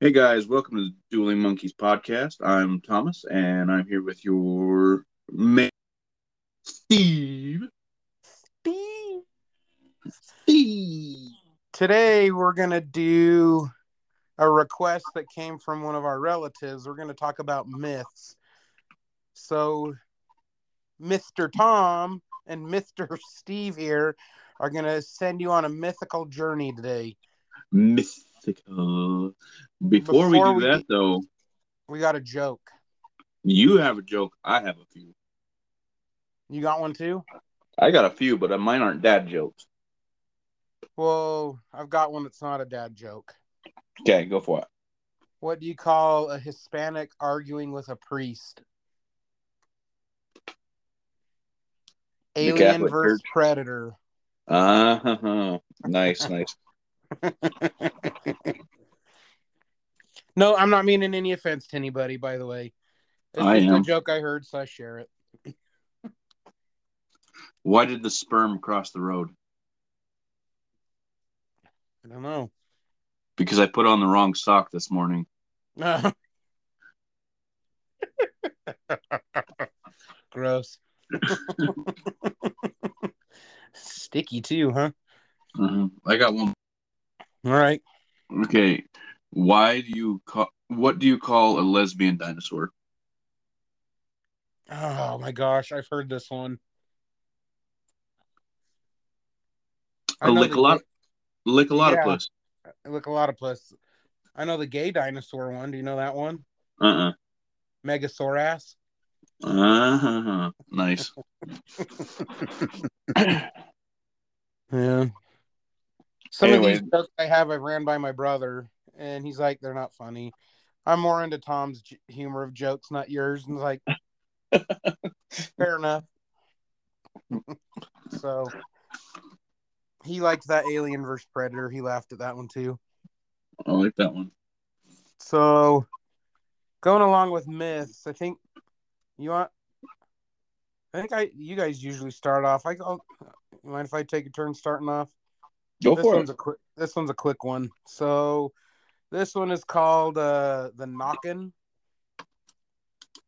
Hey guys, welcome to the Dueling Monkeys podcast. I'm Thomas, and I'm here with your man, Steve. Steve. Steve. Today we're gonna do a request that came from one of our relatives. We're gonna talk about myths. So, Mr. Tom and Mr. Steve here are gonna send you on a mythical journey today. Mystical. Before, we do we- that, though, We got a joke. you have a joke. I have a few. You got one too? I got a few, but mine aren't dad jokes. Well, I've got one that's not a dad joke. Okay, go for it. What do you call a Hispanic arguing with a priest? The Alien Catholic versus Church. predator. Uh huh. Nice, nice. No, I'm not meaning any offense to anybody, by the way. It's I just a joke I heard, so I share it. Why did the sperm cross the road? I don't know. Because I put on the wrong sock this morning. Gross. Sticky too, huh? Uh-huh. I got one. All right. Okay. Why do you call what do you call a lesbian dinosaur? Oh my gosh, I've heard this one. A lick a lot lick a lot of puss. I look a lot of plus. I know the gay dinosaur one. Do you know that one? Uh-uh. Megasaurus. Uh-huh. Nice. Yeah. Some of Anyway. these jokes I have, I ran by my brother, and he's like, they're not funny. I'm more into Tom's j- humor of jokes, not yours. And like, fair enough. so he liked that Alien versus Predator. He laughed at that one too. I like that one. So going along with myths, I think you want. I think I you guys usually start off. I go. You mind if I take a turn starting off? Go this for one's it. a quick. This one's a quick one. So, this one is called uh, the Knockin'.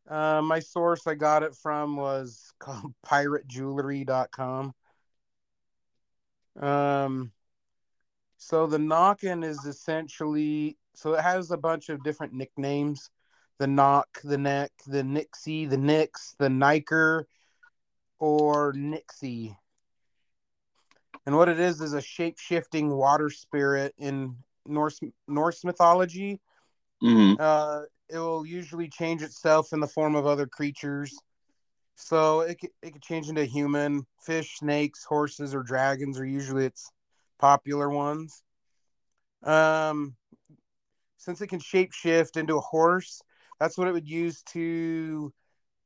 Uh, my source I got it from was called PirateJewelry.com. Um, so the Knockin' is essentially so it has a bunch of different nicknames: the Knock, the Neck, the Nixie, the Nix, the Niker, or Nixie. And what it is is a shape shifting water spirit in Norse Norse mythology. hmm Uh, it will usually change itself in the form of other creatures. So it could, it could change into human, fish, snakes, horses, or dragons are usually its popular ones. Um, since it can shapeshift into a horse, that's what it would use to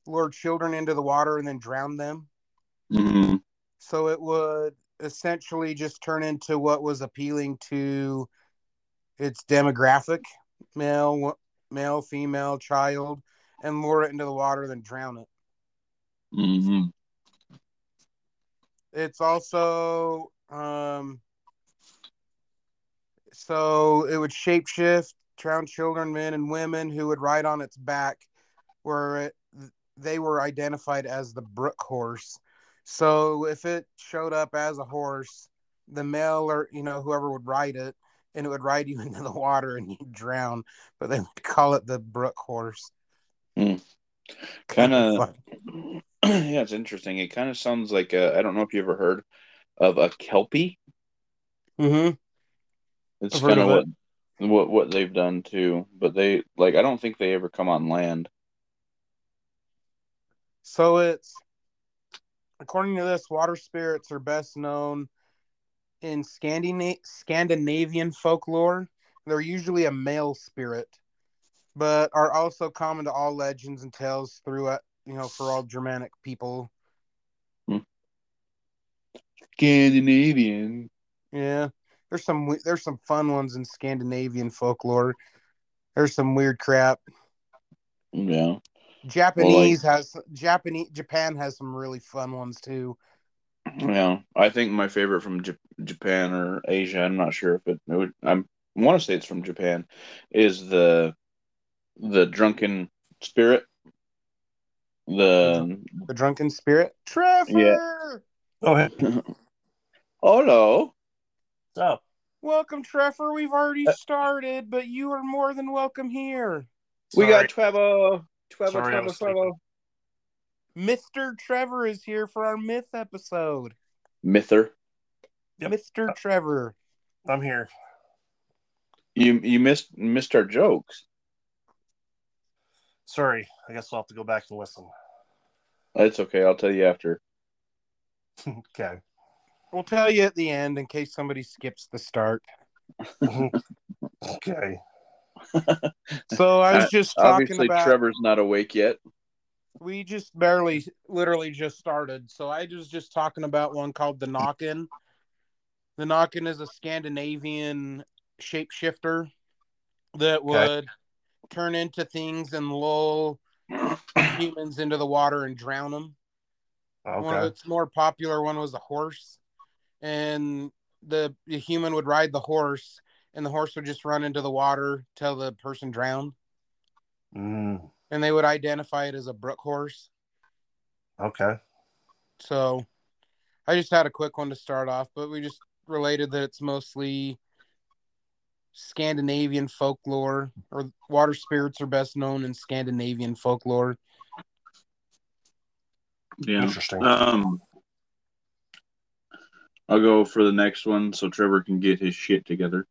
lure children into the water and then drown them. hmm So it would essentially just turn into what was appealing to its demographic, male, male, female, child, and lure it into the water, then drown it. hmm It's also um, so it would shapeshift, drown children, men, and women who would ride on its back, where it, they were identified as the brook horse. So if it showed up as a horse, the male or you know whoever would ride it, and it would ride you into the water and you'd drown, but they would call it the brook horse. Kind of yeah, it's interesting. It kind of sounds like I I don't know if you ever heard of a kelpie. Mhm. It's kind of what what what they've done too. But they like I don't think they ever come on land. So it's according to this, water spirits are best known in Scandina- Scandinavian folklore. They're usually a male spirit, but are also common to all legends and tales throughout, you know, for all Germanic people. Hmm. Scandinavian. Yeah, there's some there's some fun ones in Scandinavian folklore. There's some weird crap. Yeah. Japanese has Japanese Japan has some really fun ones too. Yeah. I think my favorite from J- Japan or Asia, I'm not sure if it, it would, I'm want to say it's from Japan, is the the drunken spirit. The The drunken spirit. Trevor. Yeah. Go ahead. hello. What's up? Welcome, Trevor. We've already Uh, started, but you are more than welcome here. We got Sorry. Trevor. Trevor, Sorry, I Trevor, Trevor. Mr. Trevor is here for our myth episode. Mither. Yep. Mr. Uh, Trevor. I'm here. You you missed missed our jokes. Sorry. I guess I'll have to go back and listen. It's okay. I'll tell you after. Okay. We'll tell you at the end in case somebody skips the start. okay. So I was just talking Obviously, about Trevor's not awake yet. we just barely literally just started. So I was just talking about one called the Knockin. The Knockin is a Scandinavian shapeshifter that would turn into things and lull humans into the water and drown them. One of its more popular one was a horse, and the, the human would ride the horse, and the horse would just run into the water till the person drowned, Mm, and they would identify it as a brook horse. okay. So, I just had a quick one to start off, but we just related that it's mostly Scandinavian folklore, or water spirits are best known in Scandinavian folklore. Yeah. Interesting. Um, I'll go for the next one so Trevor can get his shit together.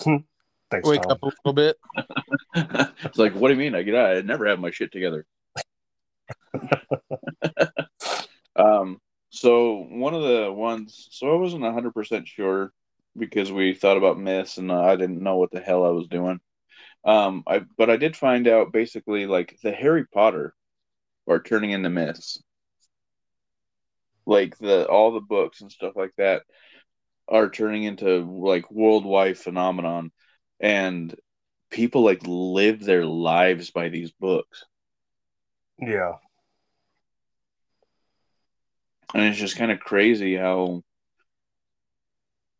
Thanks, Wake Tom. up a little bit. it's like, what do you mean? I get out. I never have my shit together. um, so one of the ones, so I wasn't hundred percent sure because we thought about myths and uh, I didn't know what the hell I was doing. Um, I but I did find out basically like the Harry Potter are turning into myths. Like the all the books and stuff like that are turning into like worldwide phenomenon and people like live their lives by these books Yeah. and it's just kind of crazy how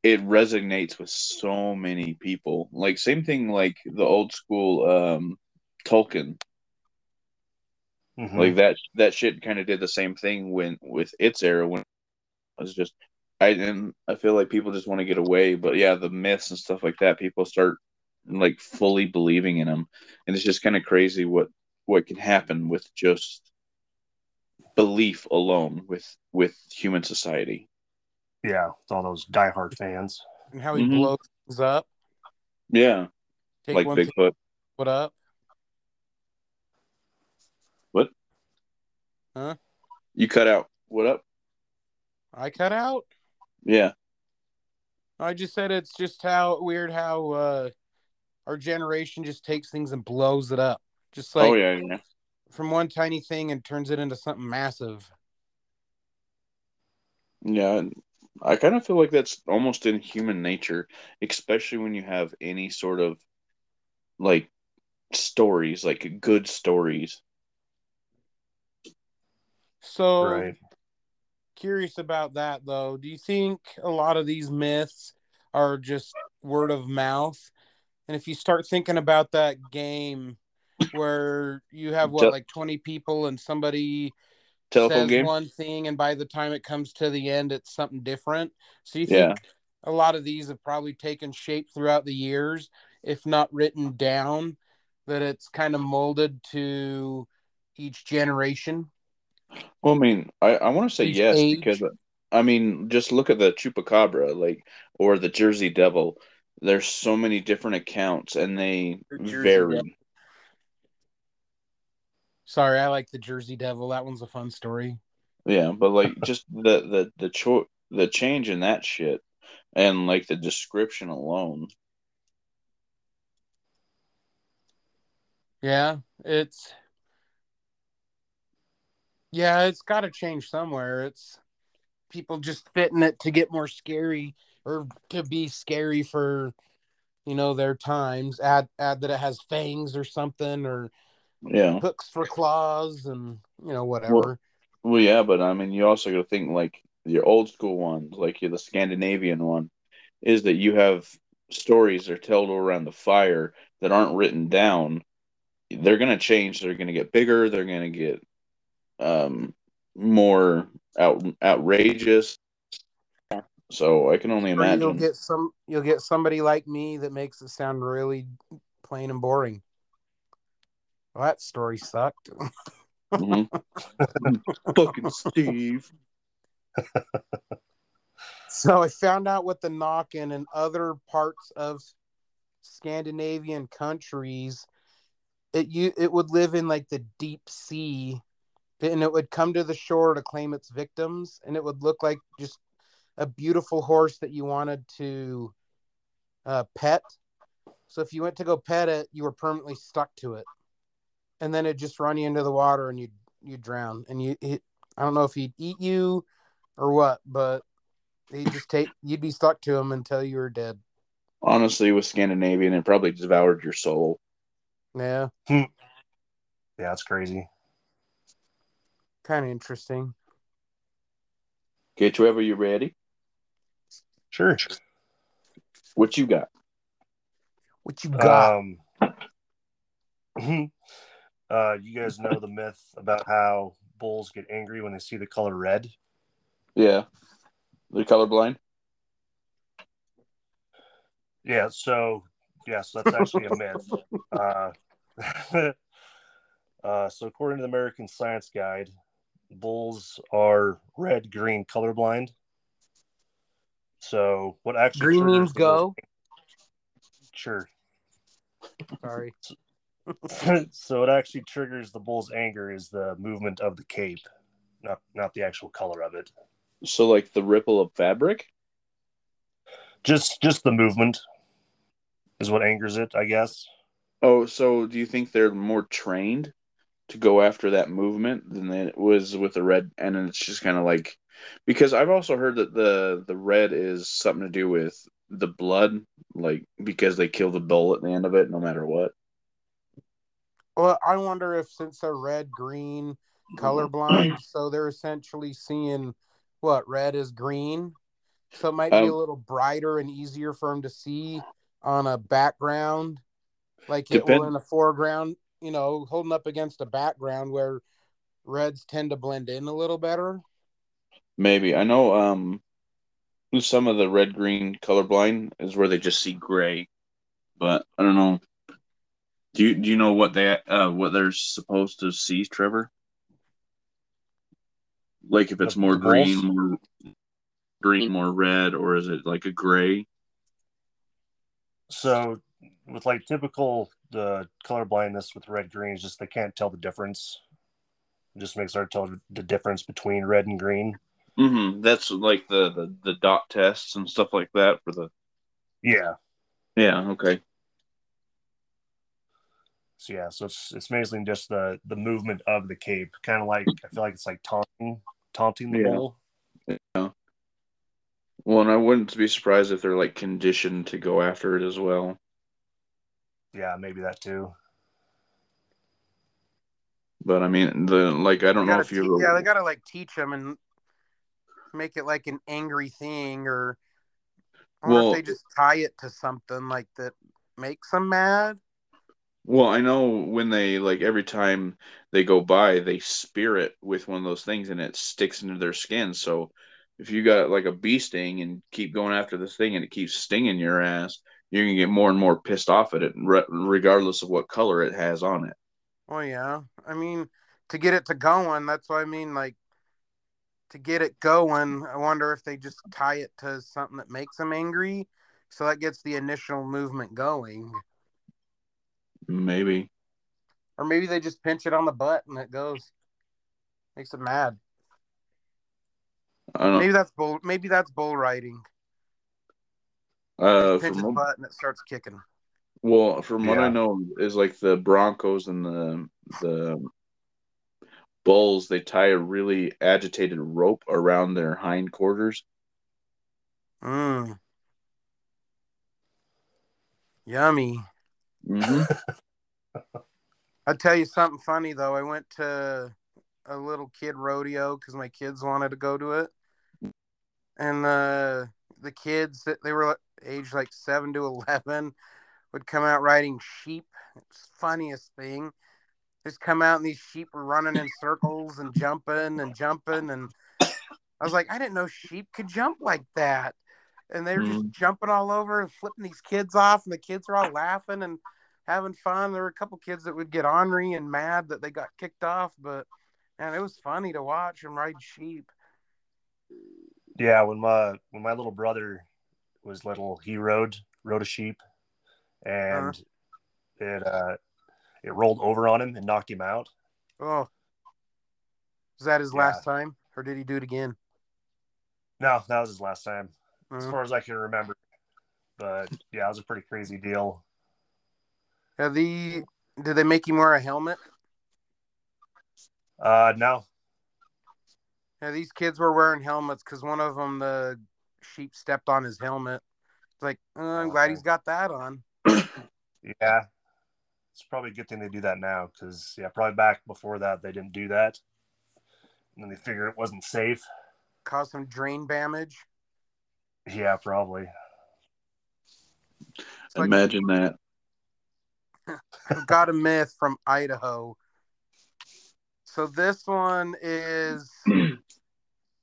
it resonates with so many people like same thing like the old school um tolkien Mhm. like that that shit kind of did the same thing when with its era when it was just i and i feel like people just want to get away but yeah the myths and stuff like that people start like fully believing in them and it's just kind of crazy what what can happen with just belief alone with with human society yeah. With all those diehard fans. and how he Mhm. blows things up. yeah Take like Bigfoot. thing, up? What? Huh? you cut out what up I cut out. Yeah I just said it's just how weird how uh, our generation just takes things and blows it up, just like oh yeah yeah from one tiny thing and turns it into something massive. Yeah, I kind of feel like that's almost in human nature, especially when you have any sort of like stories, like good stories. So Right. Curious about that though. Do you think a lot of these myths are just word of mouth? And if you start thinking about that game where you have what like 20 people and somebody Telephone says game? one thing and by the time it comes to the end it's something different. So you Yeah. think a lot of these have probably taken shape throughout the years, if not written down, that it's kind of molded to each generation. Well, I mean, I, I want to say Each yes age. because I mean, just look at the chupacabra, like or the Jersey Devil. There's so many different accounts, and they The vary. Devil. Sorry, I like the Jersey Devil. That one's a fun story. Yeah, but like just the the the cho- the change in that shit, and like the description alone. Yeah, it's yeah, it's got to change somewhere. It's people just fitting it to get more scary or to be scary for you know their times. Add add that it has fangs or something or Yeah. hooks for claws and you know whatever. Well, yeah, but I mean, you also got to think like your old school ones, like the Scandinavian one, is that you have stories that are told around the fire that aren't written down, they're going to change. They're going to get bigger. They're going to get um, more out, outrageous. So I can only Or imagine. you'll get some you'll get somebody like me that makes it sound really plain and boring. Well, that story sucked. Mhm. Fucking Steve. So I found out what the knockin in other parts of Scandinavian countries, it you it would live in like the deep sea, and it would come to the shore to claim its victims, and it would look like just a beautiful horse that you wanted to uh, pet. So if you went to go pet it, you were permanently stuck to it, and then it'd just run you into the water and you you would drown, and you it, I don't know if he'd eat you or what, but he just take you'd be stuck to him until you were dead. Honestly, with Scandinavian, it probably devoured your soul. Yeah, Yeah, that's crazy. Kind of interesting. Okay, Trevor, you ready? Sure. What you got? What you got? Um, uh, you guys know the myth about how bulls get angry when they see the color red? Yeah, the colorblind. Yeah, so yes, that's actually a myth. Uh, uh, so according to the American Science Guide, bulls are red green colorblind. So what actually Green means the bull's- go. Sure. Sorry. so what actually triggers the bull's anger is the movement of the cape, not not the actual color of it. So, like the ripple of fabric. Just just the movement is what angers it, I guess. Oh, so do you think they're more trained to go after that movement than it was with the red? And it's just kind of like because I've also heard that the the red is something to do with the blood, like because they kill the bull at the end of it, no matter what. Well, I wonder if since they're red, green, colorblind, so they're essentially seeing what red is green. So it might be a Um, little brighter and easier for them to see on a background, like it Depend- will in the foreground. You know, holding up against a background where reds tend to blend in a little better. Maybe I know. Um, some of the red green colorblind is where they just see gray, but I don't know. Do you do you know what they uh what they're supposed to see, Trevor? Like if it's more green, more green, more red, or is it like a gray? So with like typical the color blindness with red green is just they can't tell the difference. It just makes hard to tell the difference between red and green. Mm-hmm. That's like the, the the dot tests and stuff like that for the. Yeah. Yeah. Okay. So yeah, so it's it's mainly just the the movement of the cape, kind of like I feel like it's like taunting taunting the bull. Yeah. Well, and I wouldn't be surprised if they're like conditioned to go after it as well. Yeah, maybe that too. But I mean, the like I don't know if you. te- yeah, they gotta like teach them and make it like an angry thing, or or Well- if they just tie it to something like that makes them mad. Well, I know when they like every time they go by, they spear it with one of those things and it sticks into their skin. So if you got like a bee sting and keep going after this thing and it keeps stinging your ass, you're gonna get more and more pissed off at it, regardless of what color it has on it. Well, yeah. I mean, to get it to going, that's what I mean. Like, to get it going, I wonder if they just tie it to something that makes them angry. So that gets the initial movement going. Maybe. Or maybe they just pinch it on the butt and it goes. Makes it mad. I don't Maybe that's bull. Maybe that's bull riding. Know. Uh, Pinch from butt and it starts kicking. Well, from what I know, is like the Broncos and the the Bulls, they tie a really agitated rope around their hindquarters. Mm. Yummy. hmm I'll tell you something funny though. I went to a little kid rodeo because my kids wanted to go to it, and uh, the kids they were age like seven to eleven, would come out riding sheep. It's the funniest thing. Just come out and these sheep were running in circles and jumping and jumping and I was like, I didn't know sheep could jump like that. And they were just Mhm. jumping all over and flipping these kids off, and the kids were all laughing and having fun. There were a couple kids that would get ornery and mad that they got kicked off, but man, it was funny to watch them ride sheep. Yeah, when my when my little brother was little, he rode rode a sheep, and it uh it rolled over on him and knocked him out. Oh, was that his Yeah. last time, or did he do it again? No, that was his last time, as Uh, far as I can remember. But yeah, it was a pretty crazy deal. yeah, the did they make him wear a helmet? Uh, no, Yeah, these kids were wearing helmets because one of them, the sheep, stepped on his helmet. It's like, uh, oh, I'm glad he's got that on. yeah, it's probably a good thing they do that now because yeah, probably back before that they didn't do that, and then they figured it wasn't safe. Cause some drain damage. Yeah, probably. It's like- Imagine that. I've got a myth from Idaho. So this one is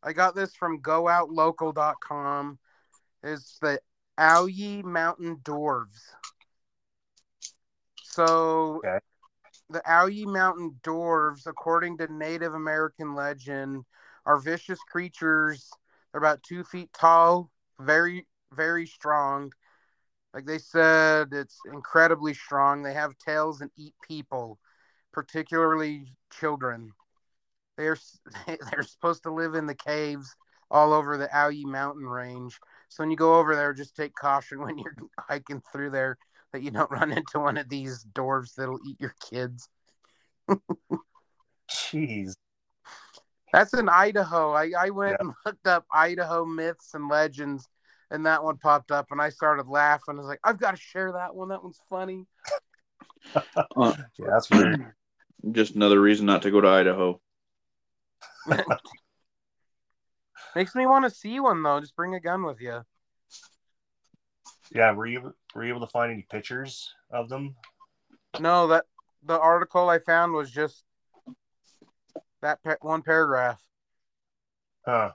I got this from gooutlocal.com. It's the Owyhee Mountain Dwarves. So Okay. the Owyhee Mountain Dwarves, according to Native American legend, are vicious creatures. They're about two feet tall, very, very strong. Like they said, it's incredibly strong. They have tails and eat people, particularly children. They're they're supposed to live in the caves all over the Owyhee mountain range. So when you go over there, just take caution when you're hiking through there that you don't run into one of these dwarves that'll eat your kids. Jeez. That's in Idaho. I, I went Yeah. and looked up Idaho myths and legends, and that one popped up, and I started laughing. I was like, I've got to share that one. That one's funny. Uh, Yeah, that's weird. just another reason not to go to Idaho. Makes me want to see one though. Just bring a gun with you. Yeah, were you were you able to find any pictures of them? No, that the article I found was just that pa- one paragraph. Huh.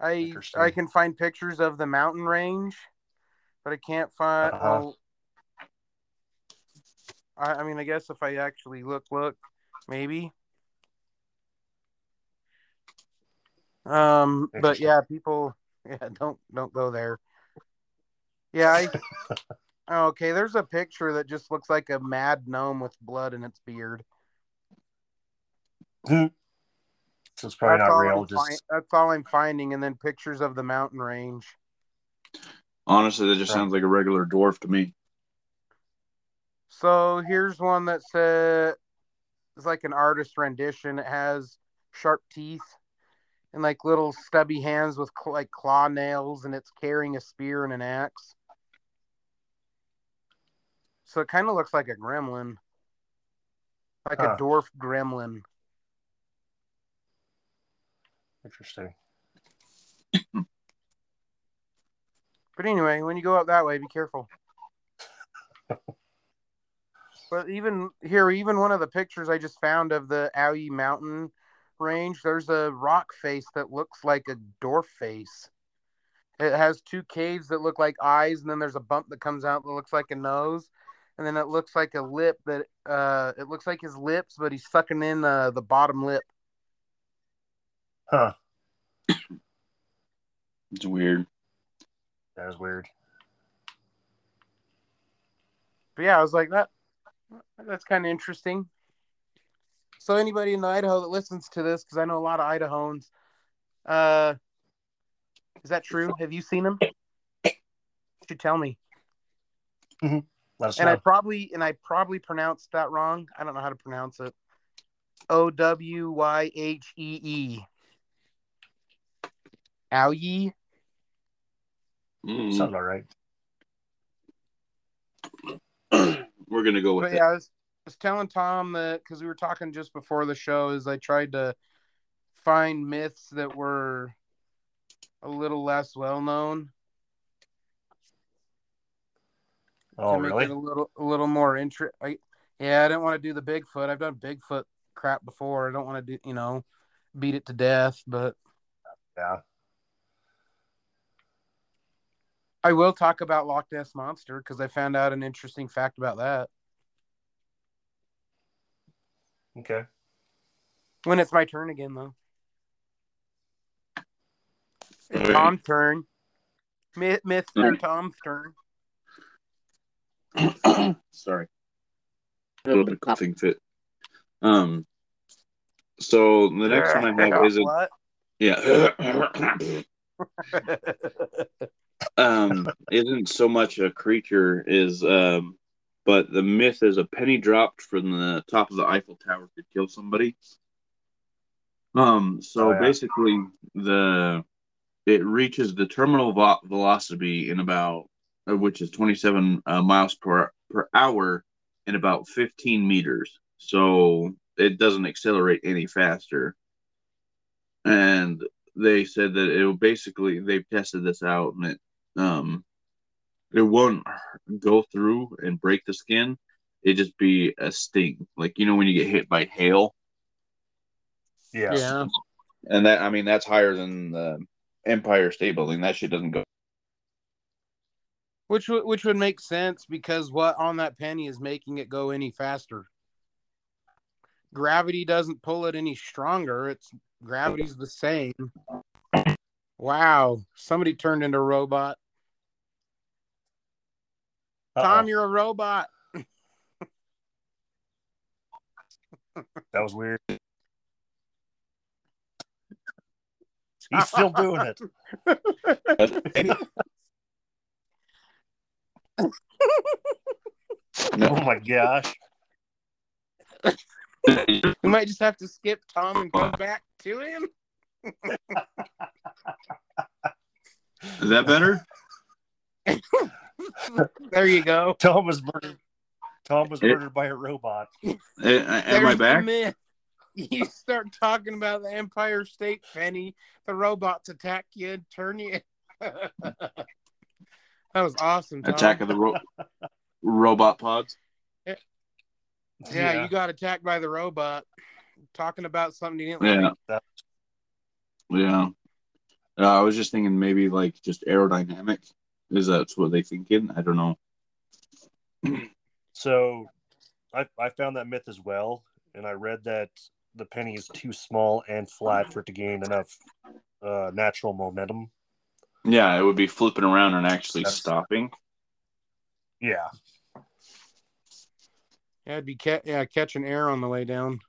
I I can find pictures of the mountain range, but I can't find. Uh-huh. Well, I, I mean, I guess if I actually look, look, maybe. Um, but yeah, people, yeah, don't don't go there. Yeah, I. okay, there's a picture that just looks like a mad gnome with blood in its beard. So it's probably that's not all real. I'm Just fi- that's all I'm finding, and then pictures of the mountain range. Honestly, that just Right. sounds like a regular dwarf to me. So here's one that said it's like an artist rendition. It has sharp teeth and like little stubby hands with cl- like claw nails, and it's carrying a spear and an axe. So it kind of looks like a gremlin, like Huh. a dwarf gremlin. interesting. But anyway, when you go up that way, be careful. but even here, even one of the pictures I just found of the Owyhee mountain range, there's a rock face that looks like a dwarf face. It has two caves that look like eyes, and then there's a bump that comes out that looks like a nose, and then it looks like a lip that uh, it looks like his lips, but he's sucking in uh, the bottom lip. Huh. It's weird. That is weird. But yeah, I was like that. That's kind of interesting. So anybody in Idaho that listens to this, because I know a lot of Idahoans, uh, is that true? Have you seen him? You should tell me. Let us And I probably and I probably pronounced that wrong. I don't know how to pronounce it. O W Y H E E. Owyhee. Mm, Sounds all right. We're gonna go with But it. yeah, I was, was telling Tom that because we were talking just before the show, is I tried to find myths that were a little less well known. Oh, to make really? it a little a little more interest. Yeah, I didn't want to do the Bigfoot. I've done Bigfoot crap before. I don't want to do you know beat it to death, but Yeah. I will talk about Loch Ness monster because I found out an interesting fact about that Okay. when it's my turn again though. It's Okay. Tom's turn. Mi- Mr. Tom's turn. Sorry. A little bit of coughing fit. Um. So the next one I have is a what? yeah. um isn't so much a creature is um but the myth is a penny dropped from the top of the Eiffel Tower could kill somebody. Um so Oh, yeah. basically the it reaches the terminal vo- velocity in about uh, which is 27 uh, miles per per hour in about 15 meters. So it doesn't accelerate any faster. And they said that it will basically they've tested this out and it um it won't go through and break the skin. It just be a sting, like you know when you get hit by hail, Yeah. Yeah. and that I mean that's higher than the Empire State Building. That shit doesn't go. Which would which would make sense because what on that penny is making it go any faster? Gravity doesn't pull it any stronger. It's gravity's the same. Wow, somebody turned into a robot. Uh-oh. Tom, you're a robot. That was weird. He's still doing it. Oh my gosh. We might just have to skip Tom and go back to him. Is that better? There you go. Tom was murdered. Tom was It- murdered by a robot. A- a- Am I back? myth. You start talking about the Empire State Penny, the robots attack you and turn you. that was awesome. Tom. Attack of the ro- robot pods. Yeah, you got attacked by the robot. Talking about something you didn't Yeah. like. That- Yeah. Uh, I was just thinking maybe like just aerodynamic. Is that what they thinking? I don't know. So I, I found that myth as well. And I read that the penny is too small and flat for it to gain enough uh, natural momentum. Yeah, it would be flipping around and actually That's- stopping. Yeah. Yeah, it'd be ca- yeah, catching air on the way down.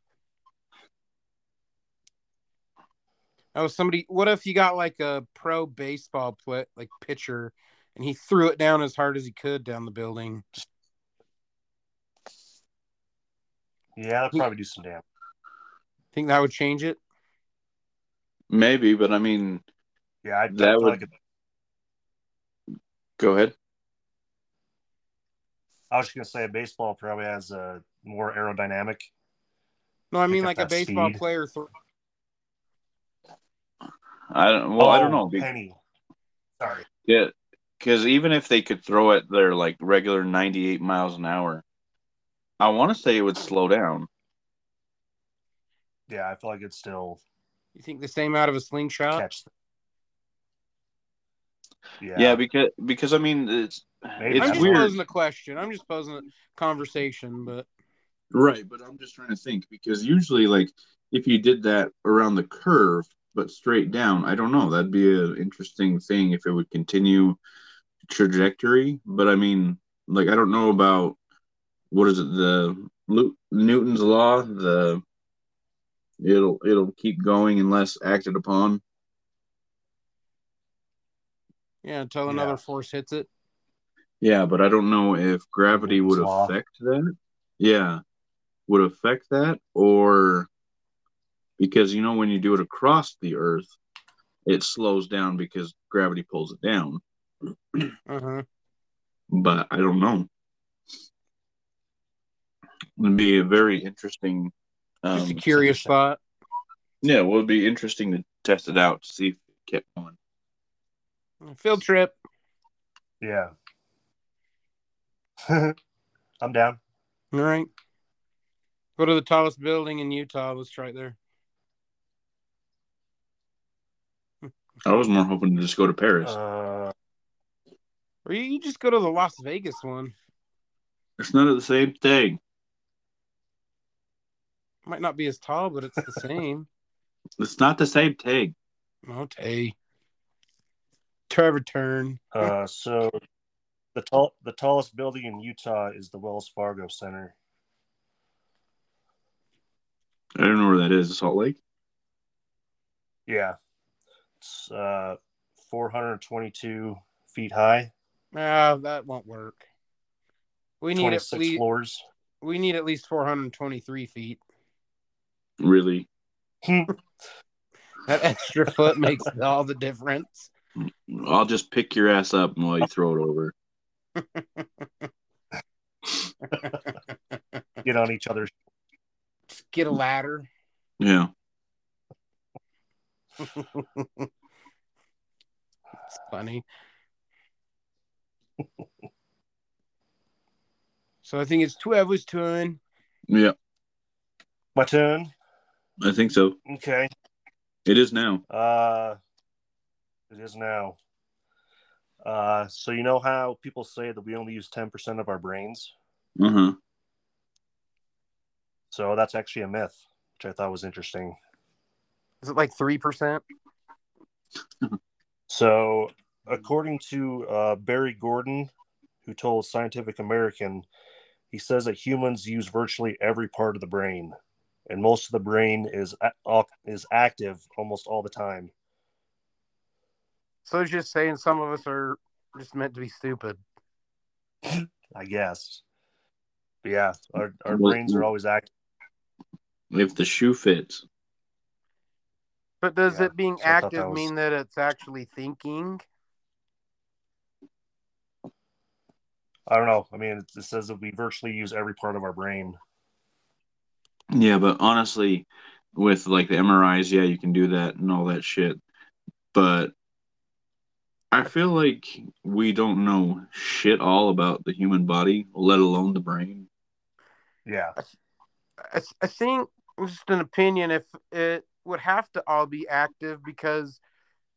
Oh, somebody. What if you got like a pro baseball play, like pitcher, and he threw it down as hard as he could down the building? Yeah, that'd probably do some damage. Think that would change it? Maybe, but I mean, Yeah, I, I That feel would- like it, go ahead. I was just gonna say a baseball probably has a more aerodynamic. No, I mean like a baseball speed. player. Th- I don't. Well, I don't Oh, know. Penny. Sorry. Yeah, because even if they could throw it their like regular ninety-eight miles an hour, I want to say it would slow down. Yeah, I feel like it's still you think the same out of a slingshot? catch. Yeah. Yeah, because because I mean it's Maybe. I'm just weird. posing a question. I'm just posing a conversation, but Right, but I'm just trying to think because usually, like, if you did that around the curve but straight down, I don't know. That'd be an interesting thing if it would continue trajectory. But I mean, like, I don't know about what is it the Newton's law. The it'll it'll keep going unless acted upon. yeah, until Yeah. another force hits it. Yeah, but I don't know if gravity would law. affect that. Yeah, would affect that, or because you know when you do it across the Earth, it slows down because gravity pulls it down. Uh huh. But I don't know. It'd be a very interesting. Um, Just a curious interesting. thought. Yeah, well, it'd be interesting to test it out to see if it kept going. Field trip. Yeah. I'm down. All right. Go to the tallest building in Utah. Let's try it there. I was more hoping to just go to Paris. Uh, Or you, you just go to the Las Vegas one. it's not the same thing. Might not be as tall, but it's the same. It's not the same thing. Okay. Trevor turn. uh, so the tall, the tallest building in Utah is the Wells Fargo Center. I don't know where that is. Salt Lake. Yeah, it's uh, 422 feet high, Ah, that won't work. We need at 26 least floors. we need at least 423 feet. Really? That extra foot makes all the difference. I'll just pick your ass up while you throw it over. Get on each other's. Just get a ladder. Yeah. It's funny. So I think it's Trevor's turn. Yeah. My turn. I think so. Okay. It is now. Uh, it is now. Uh, so you know how people say that we only use 10% of our brains? Uh huh. So that's actually a myth, which I thought was interesting. Is it like three percent? So, according to uh, Barry Gordon, who told Scientific American, he says that humans use virtually every part of the brain, and most of the brain is is active almost all the time. So it's just saying some of us are just meant to be stupid. I guess. But yeah, our, our Well- brains are always active. If the shoe fits. But does Yeah, it being so active that was- mean that it's actually thinking? I don't know. I mean, it, it says that we virtually use every part of our brain. Yeah, but honestly, with like the MRIs, yeah, you can do that and all that shit. But I feel like we don't know shit all about the human body, let alone the brain. Yeah. I, I think just an opinion if it would have to all be active because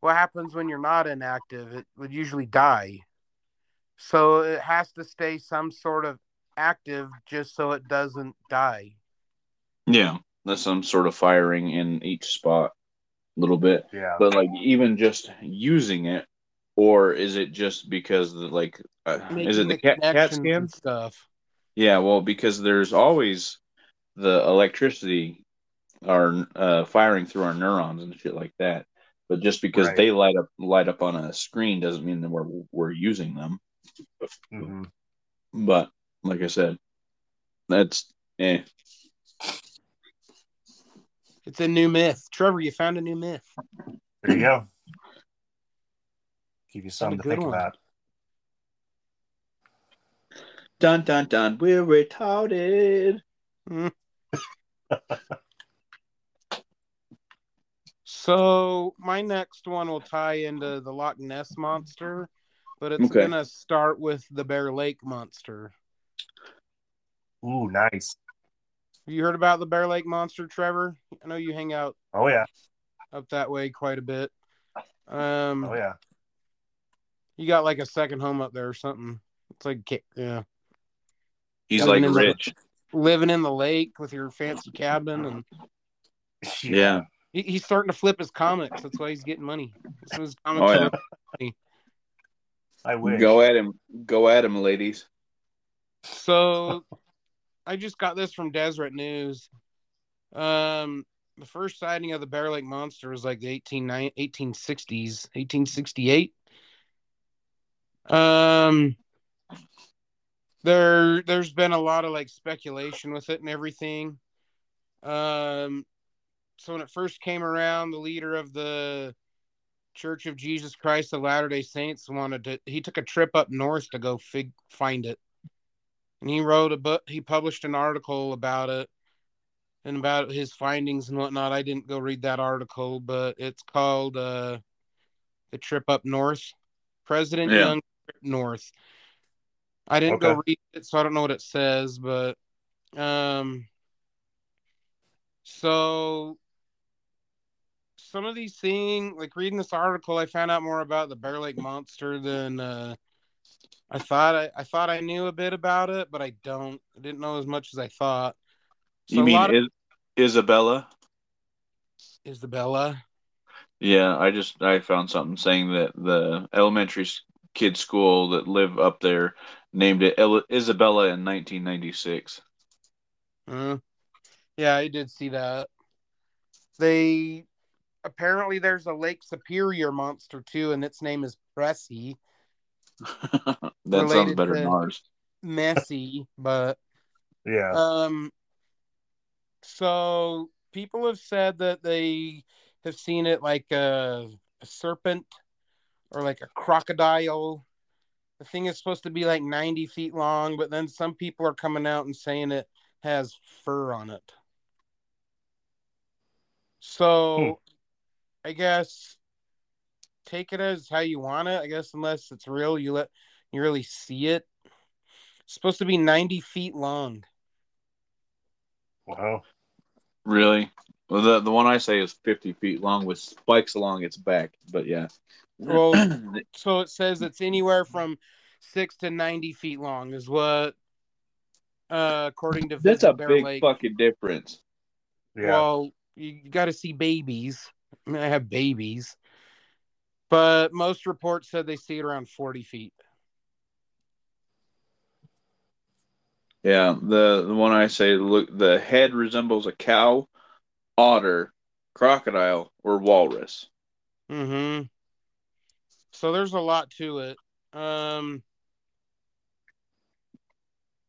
what happens when you're not inactive it would usually die so it has to stay some sort of active just so it doesn't die Yeah, that's some sort of firing in each spot a little bit. Yeah. But like even just using it, or is it just because the like uh, is it Making the cat cat scan? stuff Yeah, well, because there's always the electricity are uh, firing through our neurons and shit like that. But just because Right. they light up light up on a screen doesn't mean that we're we're using them. Hmm But like I said, that's eh. it's a new myth trevor you found a new myth There you go. Give you something to think one. about. Dun dun dun. We're retarded. So my next one will tie into the Loch Ness monster, but it's Okay. gonna start with the Bear Lake monster. Ooh, nice. Have you heard about the Bear Lake monster, Trevor? I know you hang out Oh yeah. up that way quite a bit. Um, Oh yeah. you got like a second home up there or something. It's like yeah, He's Yeah, like and then the- rich. living in the lake with your fancy cabin, and Yeah. he, he's starting to flip his comics. That's why he's getting money. His comics Oh, are- yeah. I wish. Go at him. Go at him, ladies. So I just got this from Deseret News. Um, the first sighting of the Bear Lake Monster was like the 18, 1860s, 1868. Um, there, there's been a lot of like speculation with it and everything. Um, so when it first came around, the leader of the Church of Jesus Christ of Latter Day Saints wanted to. He took a trip up north to go fig find it and he wrote a book he published an article about it and about his findings and whatnot i didn't go read that article but it's called uh the trip up north president Yeah. young Trip north I didn't Okay. go read it, so I don't know what it says, but um, so some of these things, like reading this article, I found out more about the Bear Lake Monster than uh, I thought. I, I thought I knew a bit about it, but I don't. I didn't know as much as I thought. So you mean of Is- Isabella? Isabella. Yeah, I just I found something saying that the elementary s- kid school that live up there named it El- Isabella in 1996. Uh, yeah, I did see that. They apparently there's a Lake Superior monster too, and its name is Pressie. that sounds better than to- ours. Messy, but Yeah. um so people have said that they have seen it like a, a serpent or like a crocodile. The thing is supposed to be like 90 feet long, but then some people are coming out and saying it has fur on it. So I guess take it as how you want it. I guess unless it's real, you let you really see it. It's supposed to be 90 feet long. Wow. Really? Well, the the one I say is 50 feet long with spikes along its back. But yeah. Well, so it says it's anywhere from six to 90 feet long, is what, uh, according to that's a Bear big Lake. fucking difference. Yeah. Well, you, you got to see babies. I mean, I have babies, but most reports said they see it around 40 feet. Yeah, the the one I say look the head resembles a cow, otter, crocodile, or walrus. Mm-hmm. So there's a lot to it. Um,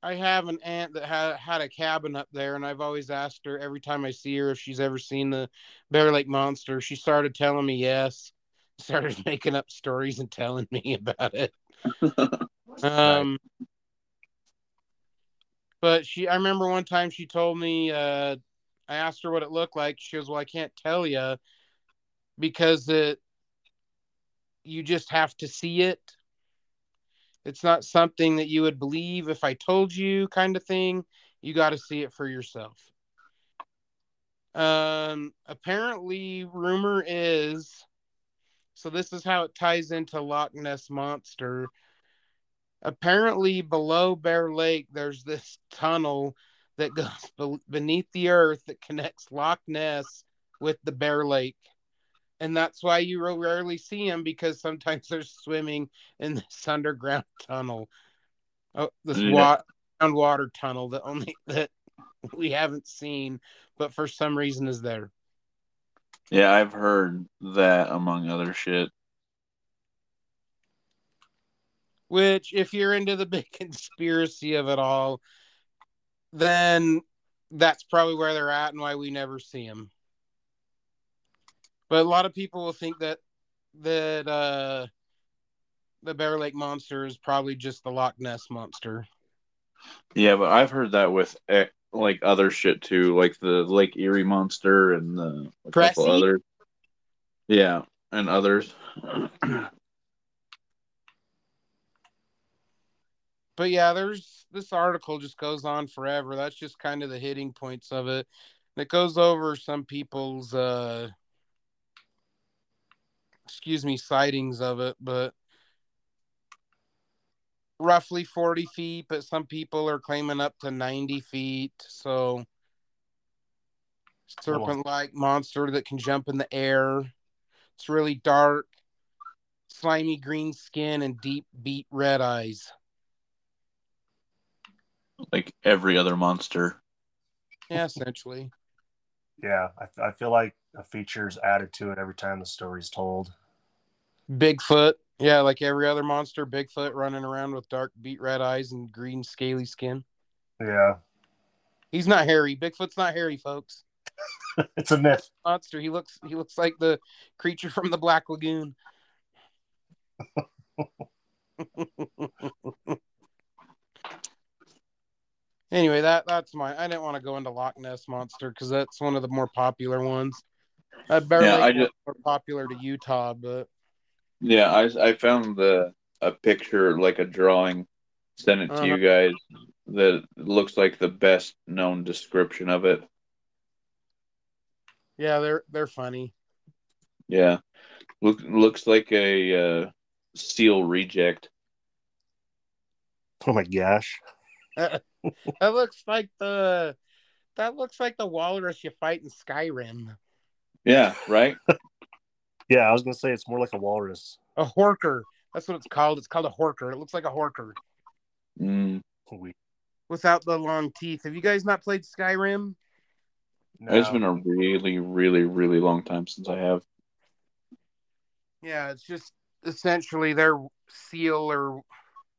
I have an aunt that had had a cabin up there, and I've always asked her every time I see her if she's ever seen the Bear Lake Monster. She started telling me yes, started making up stories and telling me about it. Um, but she, I remember one time she told me, uh, I asked her what it looked like. She goes, "Well, I can't tell you because it, you just have to see it. It's not something that you would believe if I told you, kind of thing. You got to see it for yourself." Um, apparently, rumor is, so this is how it ties into Loch Ness monster apparently below Bear Lake, there's this tunnel that goes be- beneath the earth that connects Loch Ness with the Bear Lake. And that's why you real rarely see them because sometimes they're swimming in this underground tunnel. Oh, this Yeah. wa- groundwater tunnel that only that we haven't seen, but for some reason is there. Yeah, I've heard that among other shit. Which, if you're into the big conspiracy of it all, then that's probably where they're at and why we never see them. But a lot of people will think that that uh, the Bear Lake monster is probably just the Loch Ness monster. Yeah, but I've heard that with eh, like other shit too, like the Lake Erie monster and the a couple others. Yeah, and others. But yeah, there's this article just goes on forever. That's just kind of the hitting points of it. And it goes over some people's uh excuse me, sightings of it, but roughly 40 feet, but some people are claiming up to 90 feet. So oh, serpent like monster that can jump in the air. It's really dark, slimy green skin, and deep beet red eyes. like every other monster. Yeah, essentially. Yeah. I, I feel like a feature's added to it every time the story's told. Bigfoot. Yeah, like every other monster, Bigfoot running around with dark beet red eyes and green scaly skin. Yeah. He's not hairy. Bigfoot's not hairy, folks. it's a myth. Monster. He looks he looks like the creature from the Black Lagoon. anyway, that that's my. I didn't want to go into Loch Ness monster because that's one of the more popular ones. Uh, Bear Yeah, I one's just- more popular to Utah, but Yeah, I I found the a picture like a drawing sent it to Uh-huh. you guys. That looks like the best known description of it. Yeah, they're they're funny. Yeah, look looks like a uh, seal reject. Oh my gosh. that looks like the that looks like the walrus you fight in Skyrim. Yeah, right. Yeah, I was gonna say it's more like a walrus. A horker. That's what it's called. It's called a horker. It looks like a horker Mm, without the long teeth. Have you guys not played Skyrim? No. It's been a really, really, really long time since I have. Yeah, it's just essentially their seal or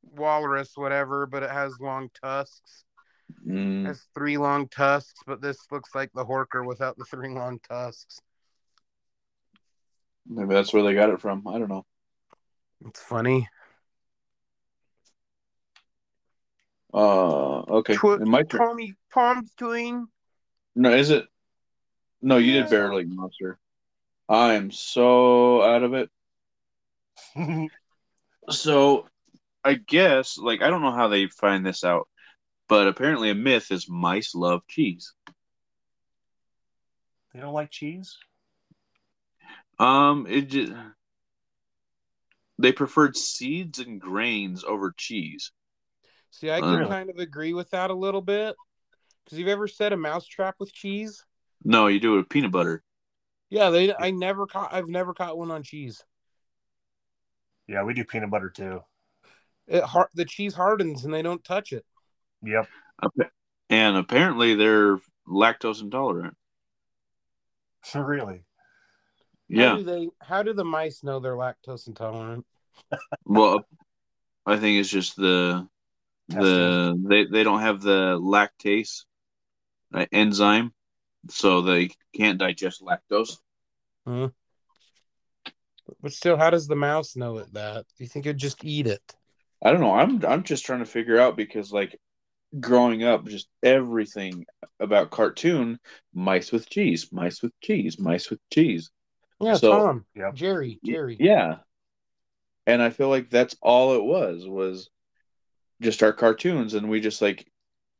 walrus, whatever, but it has long tusks. It Mm, has three long tusks, but this looks like the horker without the three long tusks. Maybe that's where they got it from. I don't know. It's funny. Uh, okay. Tw- It might turn. Tommy Tom's doing. No, is it? No, you Yeah. did Bear Lake Monster. I am so out of it. So, I guess, like, I don't know how they find this out, but apparently a myth is mice love cheese. they don't like cheese. Um, it just they preferred seeds and grains over cheese. See, I can Really? kind of agree with that a little bit. Because you've ever set a mouse trap with cheese? No, you do it with peanut butter. Yeah, they. I never caught. I've never caught one on cheese. Yeah, we do peanut butter too. It har- the cheese hardens and they don't touch it. Yep. And apparently they're lactose intolerant. So really. How Yeah. do they? How do the mice know they're lactose intolerant? Well, I think it's just the the they they don't have the lactase uh, enzyme, so they can't digest lactose. But still, how does the mouse know it? That do you think it'd just eat it? I don't know. I'm I'm just trying to figure out because like growing up, just everything about cartoon mice with cheese, mice with cheese, mice with cheese. Yeah, So- Tom, Yep. Jerry, Jerry. Yeah. And I feel like that's all it was was just our cartoons and we just like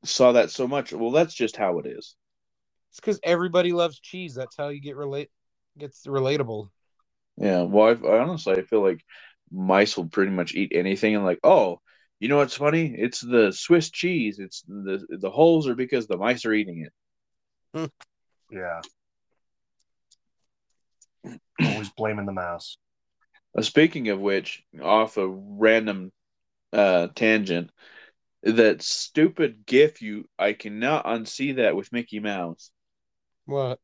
saw that so much. Well, that's just how it is. It's because everybody loves cheese. That's how you get relate gets relatable. Yeah. Well, I, I honestly I feel like mice will pretty much eat anything and like, oh, you know what's funny? It's the Swiss cheese. It's the the holes are because the mice are eating it. Hmm. Yeah. Always blaming the mouse. Uh, speaking of which, off a random uh, tangent, that stupid GIF you I cannot unsee that with Mickey Mouse. What?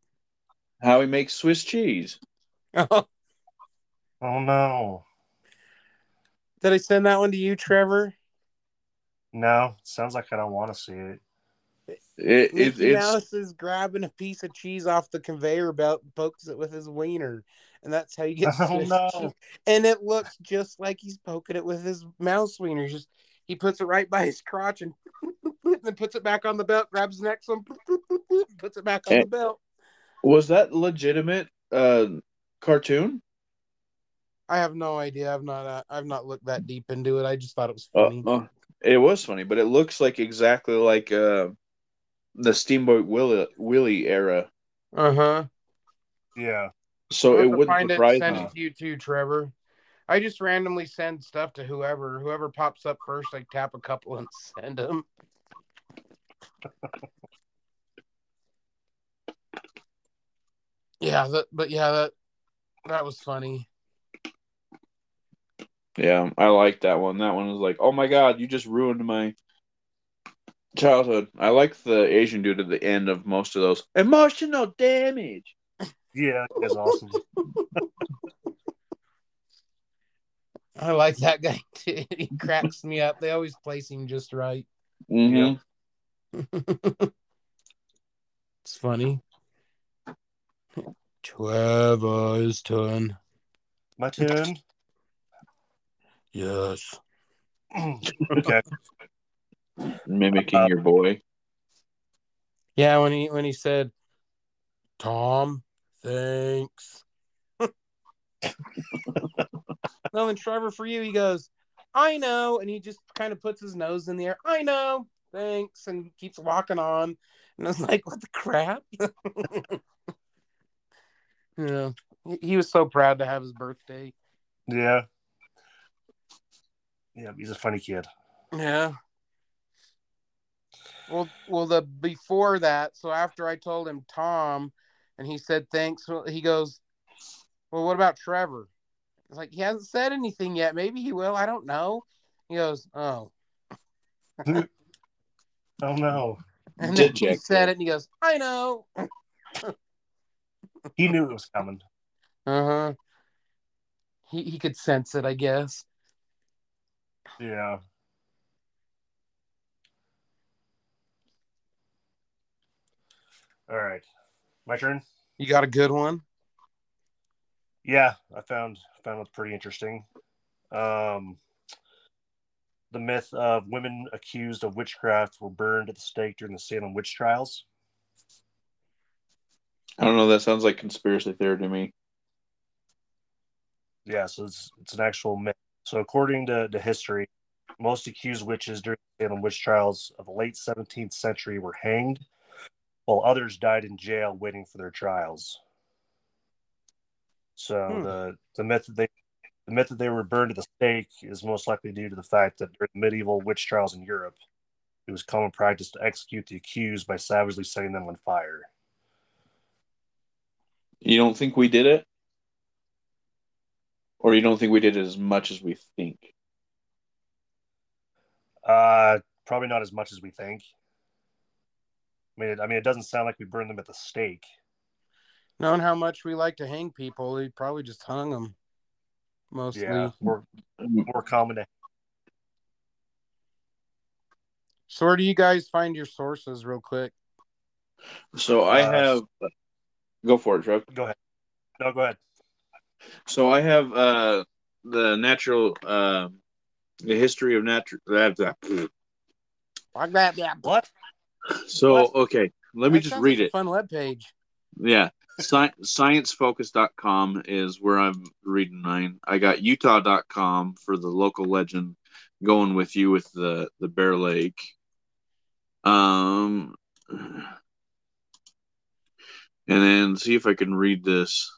How he makes Swiss cheese. Oh no. Did I send that one to you, Trevor? No. Sounds like I don't want to see it. It, Mickey it's Mouse is grabbing a piece of cheese off the conveyor belt, and pokes it with his wiener, and that's how you get. Oh, no. And it looks just like he's poking it with his mouse wiener. He's just he puts it right by his crotch and then puts it back on the belt. Grabs the next one, puts it back on Eh. the belt. was that legitimate uh cartoon? I have no idea. I've not. Uh, I've not looked that deep into it. I just thought it was Uh, funny. uh, it was funny, but it looks like exactly like uh the Steamboat Willie, Willie era. Uh huh. Yeah. So it wouldn't find it, surprise send me. it to you too, Trevor. I just randomly send stuff to whoever. Whoever pops up first, I tap a couple and send them. yeah, that, but yeah, that that was funny. Yeah, I like that one. That one was like, oh my god, you just ruined my childhood. I like the Asian dude at the end of most of those. Emotional damage. Yeah. that's awesome. I like that guy too. he cracks me up. They always place him just right. hmm it's funny. Trevor's turn. My turn. Yes. okay. Mimicking Uh, your boy. Yeah, when he when he said, "Tom, thanks." no, and Trevor, for you, he goes, I know. And he just kind of puts his nose in the air. I know. Thanks. And keeps walking on. And I was like, what the crap? yeah. He was so proud to have his birthday. Yeah. Yeah, he's a funny kid. Yeah. Well, well, the before that, so after I told him Tom, and he said thanks, he goes, "Well, what about Trevor?" It's like he hasn't said anything yet. Maybe he will. I don't know. He goes, "Oh, oh no!" And then he said it, and he goes, "I know." he knew it was coming. Uh huh. He he could sense it, I guess. Yeah. All right. My turn. You got a good one? Yeah, I found found it pretty interesting. Um the myth of women accused of witchcraft were burned at the stake during the Salem witch trials. I don't know. That sounds like conspiracy theory to me. Yeah, so it's it's an actual myth. So according to, to history, most accused witches during the Salem witch trials of the late 17th century were hanged while others died in jail waiting for their trials. So hmm. the the myth that they the myth that they were burned at the stake is most likely due to the fact that during medieval witch trials in Europe, it was common practice to execute the accused by savagely setting them on fire. You don't think we did it? Or you don't think we did it as much as we think? Uh, probably not as much as we think. I mean, it, I mean, it doesn't sound like we burned them at the stake. Knowing how much we like to hang people, we probably just hung them. Mostly, yeah, more more common to. So, where do you guys find your sources, real quick? So I uh, have. Go for it, Trev. Go ahead. No, go ahead. So I have uh the natural uh the history of natural that that. Like that, yeah. What? So okay, let me just read like it. Fun web page. Yeah, Sci- sciencefocus.com is where I'm reading mine. I got utah.com for the local legend going with you with the the Bear Lake. Um and then see if I can read this.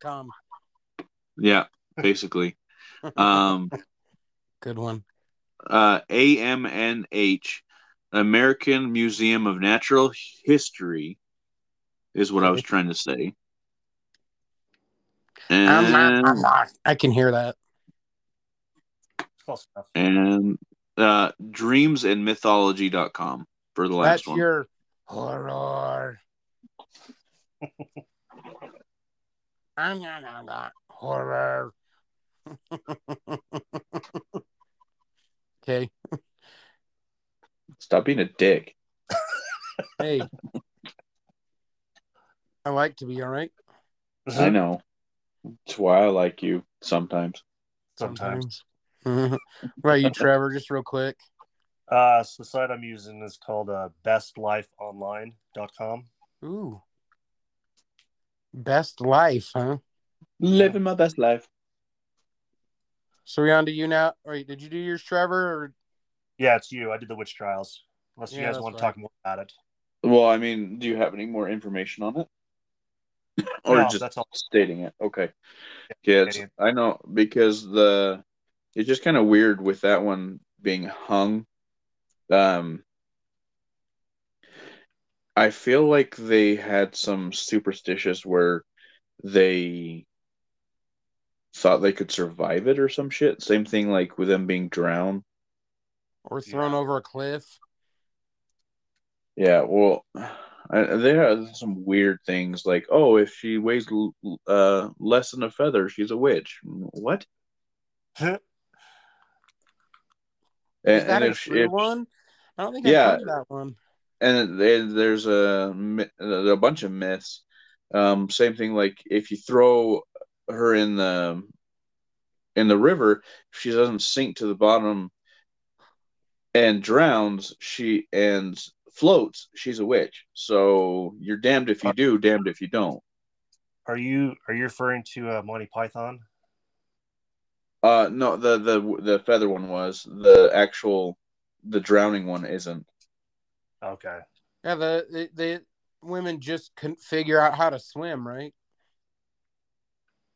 com. Yeah, basically. um good one uh, AMNH, American Museum of Natural History, is what I was trying to say. And, I can hear that. And uh, dreamsandmythology.com for the last That's one. your horror. I'm not horror. Okay. Stop being a dick. hey. I like to be, all right? I know. That's why I like you sometimes. Sometimes. sometimes. right, you, Trevor, just real quick. Uh, so the site I'm using is called uh, bestlifeonline.com. Ooh. Best life, huh? Living my best life. So we on to you now. Wait, did you do yours, Trevor? Or... Yeah, it's you. I did the witch trials. Unless you guys want to talk more about it. Well, I mean, do you have any more information on it? or no, just that's all. stating it? Okay. Yeah, I know because the it's just kind of weird with that one being hung. Um, I feel like they had some superstitious where they thought they could survive it or some shit. Same thing like with them being drowned or thrown yeah. over a cliff. Yeah, well, I, there are some weird things like, oh, if she weighs uh, less than a feather, she's a witch. What? and, Is that a true if, one? I don't think yeah, I heard that one. And there's a a bunch of myths. Um, same thing like if you throw her in the in the river, if she doesn't sink to the bottom and drowns, she and floats, she's a witch. So you're damned if you do, damned if you don't. Are you are you referring to uh, Monty Python? Uh, no, the the the feather one was the actual, the drowning one isn't. Okay. Yeah, the, the the women just couldn't figure out how to swim, right?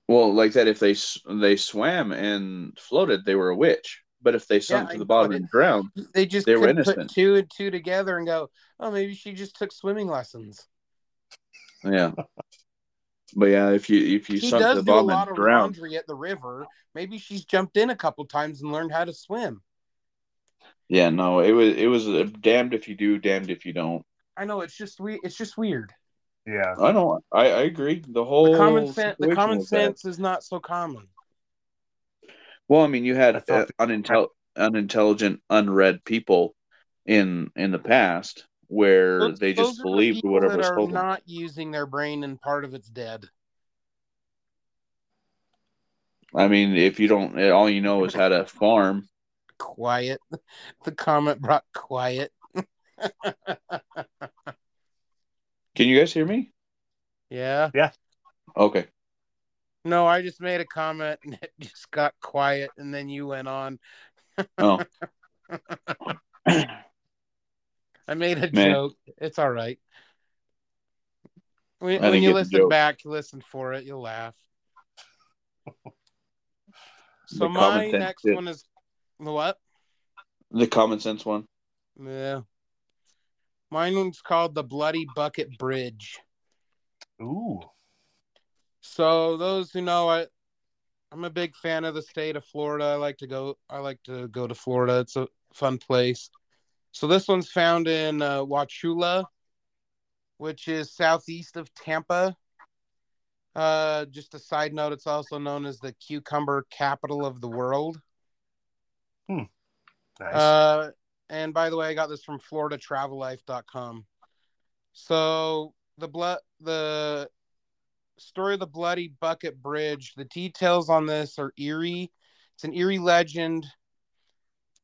Well, like that, if they they swam and floated, they were a witch. But if they sunk Yeah, to the bottom and drowned, They just They were couldn't put innocent. two and two together and go, oh, maybe she just took swimming lessons. yeah. But yeah, if you if you She sunk to the bottom lot and of drowned, laundry at the river. Maybe she's jumped in a couple times and learned how to swim. yeah, no, it was it was a damned if you do, damned if you don't. I know it's just we it's just weird. Yeah. I know, I, I agree. The whole The common sense the common sense is not so common. Well, I mean, you had I thought uh, unintel- unintelligent, unread people in in the past where Those- they just are the believed whatever that was are told them. not using their brain and part of it's dead. I mean, if you don't, all you know is how to farm. Quiet. The comment brought quiet. Can you guys hear me? Yeah. Yeah. Okay. No, I just made a comment and it just got quiet and then you went on. Oh, I made a Man. joke. It's all right. When, when you listen joke. back, listen for it, you'll laugh. So The my common sense next one is the what? the common sense one. Yeah. Mine one's called the Bloody Bucket Bridge. Ooh. So those who know I I'm a big fan of the state of Florida. I like to go I like to go to Florida. It's a fun place. So this one's found in uh, Wauchula, which is southeast of Tampa. Uh, just a side note, it's also known as the cucumber capital of the world. Hmm. Nice. Uh, and by the way, I got this from FloridaTravelLife.com. So the blood, the story of the Bloody Bucket Bridge. The details on this are eerie. It's an eerie legend,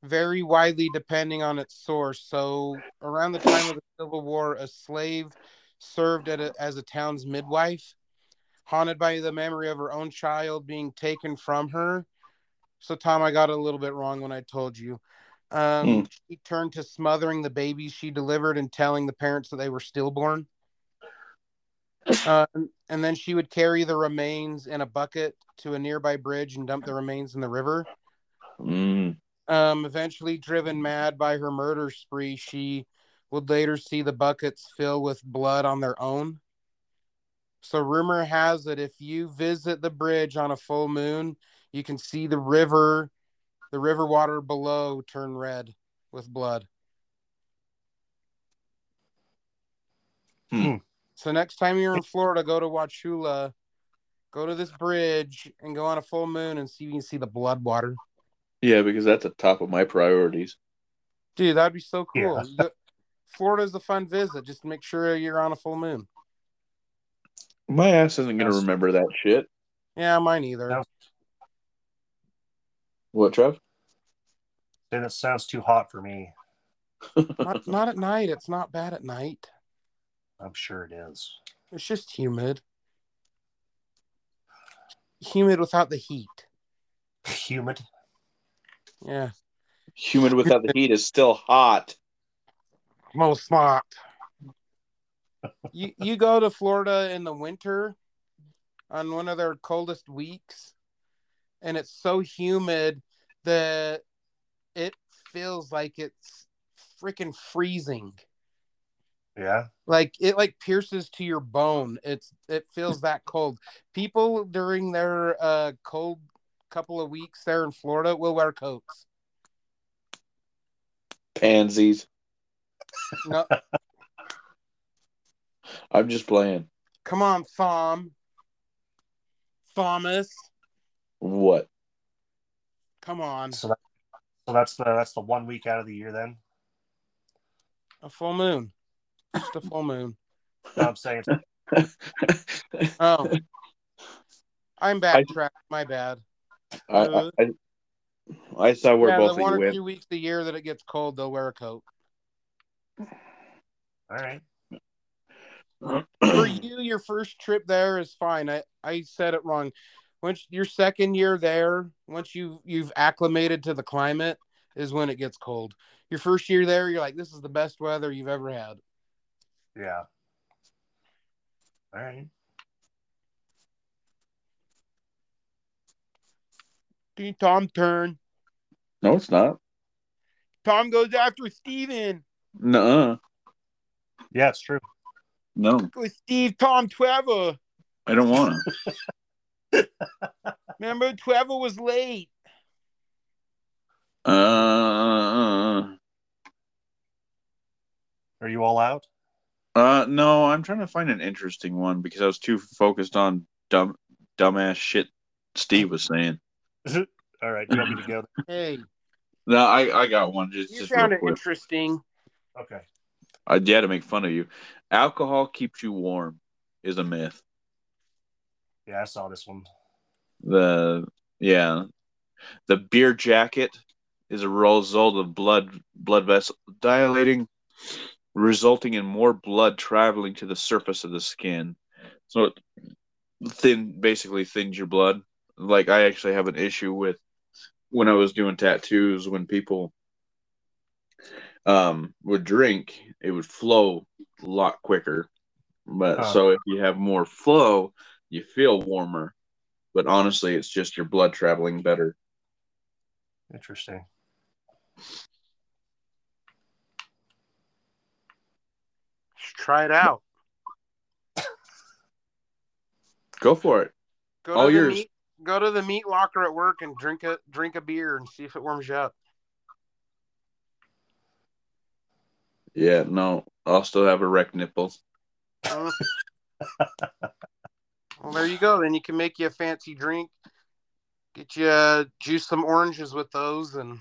very widely depending on its source. So around the time of the Civil War, a slave served a, as a town's midwife, haunted by the memory of her own child being taken from her. So Tom, I got a little bit wrong when I told you. Um, Hmm. She turned to smothering the babies she delivered and telling the parents that they were stillborn. Uh, and then she would carry the remains in a bucket to a nearby bridge and dump the remains in the river. Mm. Um, eventually, driven mad by her murder spree, she would later see the buckets fill with blood on their own. So, rumor has it if you visit the bridge on a full moon, you can see the river, the river water below turn red with blood. Hmm. So, next time you're in Florida, go to Wauchula, go to this bridge, and go on a full moon and see if you can see the blood water. Yeah, because that's at the top of my priorities. Dude, that'd be so cool. Yeah. The- Florida's a fun visit. Just make sure you're on a full moon. My ass isn't gonna remember that shit. Yeah, mine either. No. What, Trev? Then it sounds too hot for me. Not, not at night. It's not bad at night. I'm sure it is. It's just humid. Humid without the heat. Humid. Yeah. Humid without the heat is still hot. Most smart. you you go to Florida in the winter on one of their coldest weeks, and it's so humid that it feels like it's freaking freezing. Yeah. like it like pierces to your bone it's it feels that cold people during their uh cold couple of weeks there in florida will wear coats Pansies. no I'm just playing. come on thom thomas What? come on So that, so that's the that's the one week out of the year then. a full moon just a full moon No, I'm saying oh i'm backtracked my bad I, I, uh, I, I saw where yeah, both the of one you or went. two weeks a year that it gets cold they'll wear a coat all right. for you, your first trip there is fine. I, I said it wrong. Once your second year there, once you you've acclimated to the climate, is when it gets cold. Your first year there, you're like, this is the best weather you've ever had. Yeah. All right. Tom turn. No, it's not. Tom goes after Steven. No, Yeah, it's true. no, With Steve Tom Trevor. I don't want to. Remember Trevor was late. Uh, Are you all out? uh, no, I'm trying to find an interesting one because I was too focused on dumb, dumbass shit Steve was saying. All right. You want me to go? Hey, No, I, I got one. Just, you just found real it quick. interesting. Okay. I had to make fun of you. Alcohol keeps you warm is a myth. Yeah, I saw this one. The yeah, the beer jacket is a result of blood blood vessel dilating, resulting in more blood traveling to the surface of the skin. So it thin basically thins your blood. Like I actually have an issue with when I was doing tattoos when people um would drink, it would flow a lot quicker. But so if you have more flow, you feel warmer. But honestly, it's just your blood traveling better. Interesting. Just try it out. Go for it. Go All to yours. the meat. Go to the meat locker at work and drink a drink a beer and see if it warms you up. Yeah, no, I'll still have erect nipples. Oh. Uh, well, there you go. Then you can make you a fancy drink. Get you uh, juice some oranges with those, and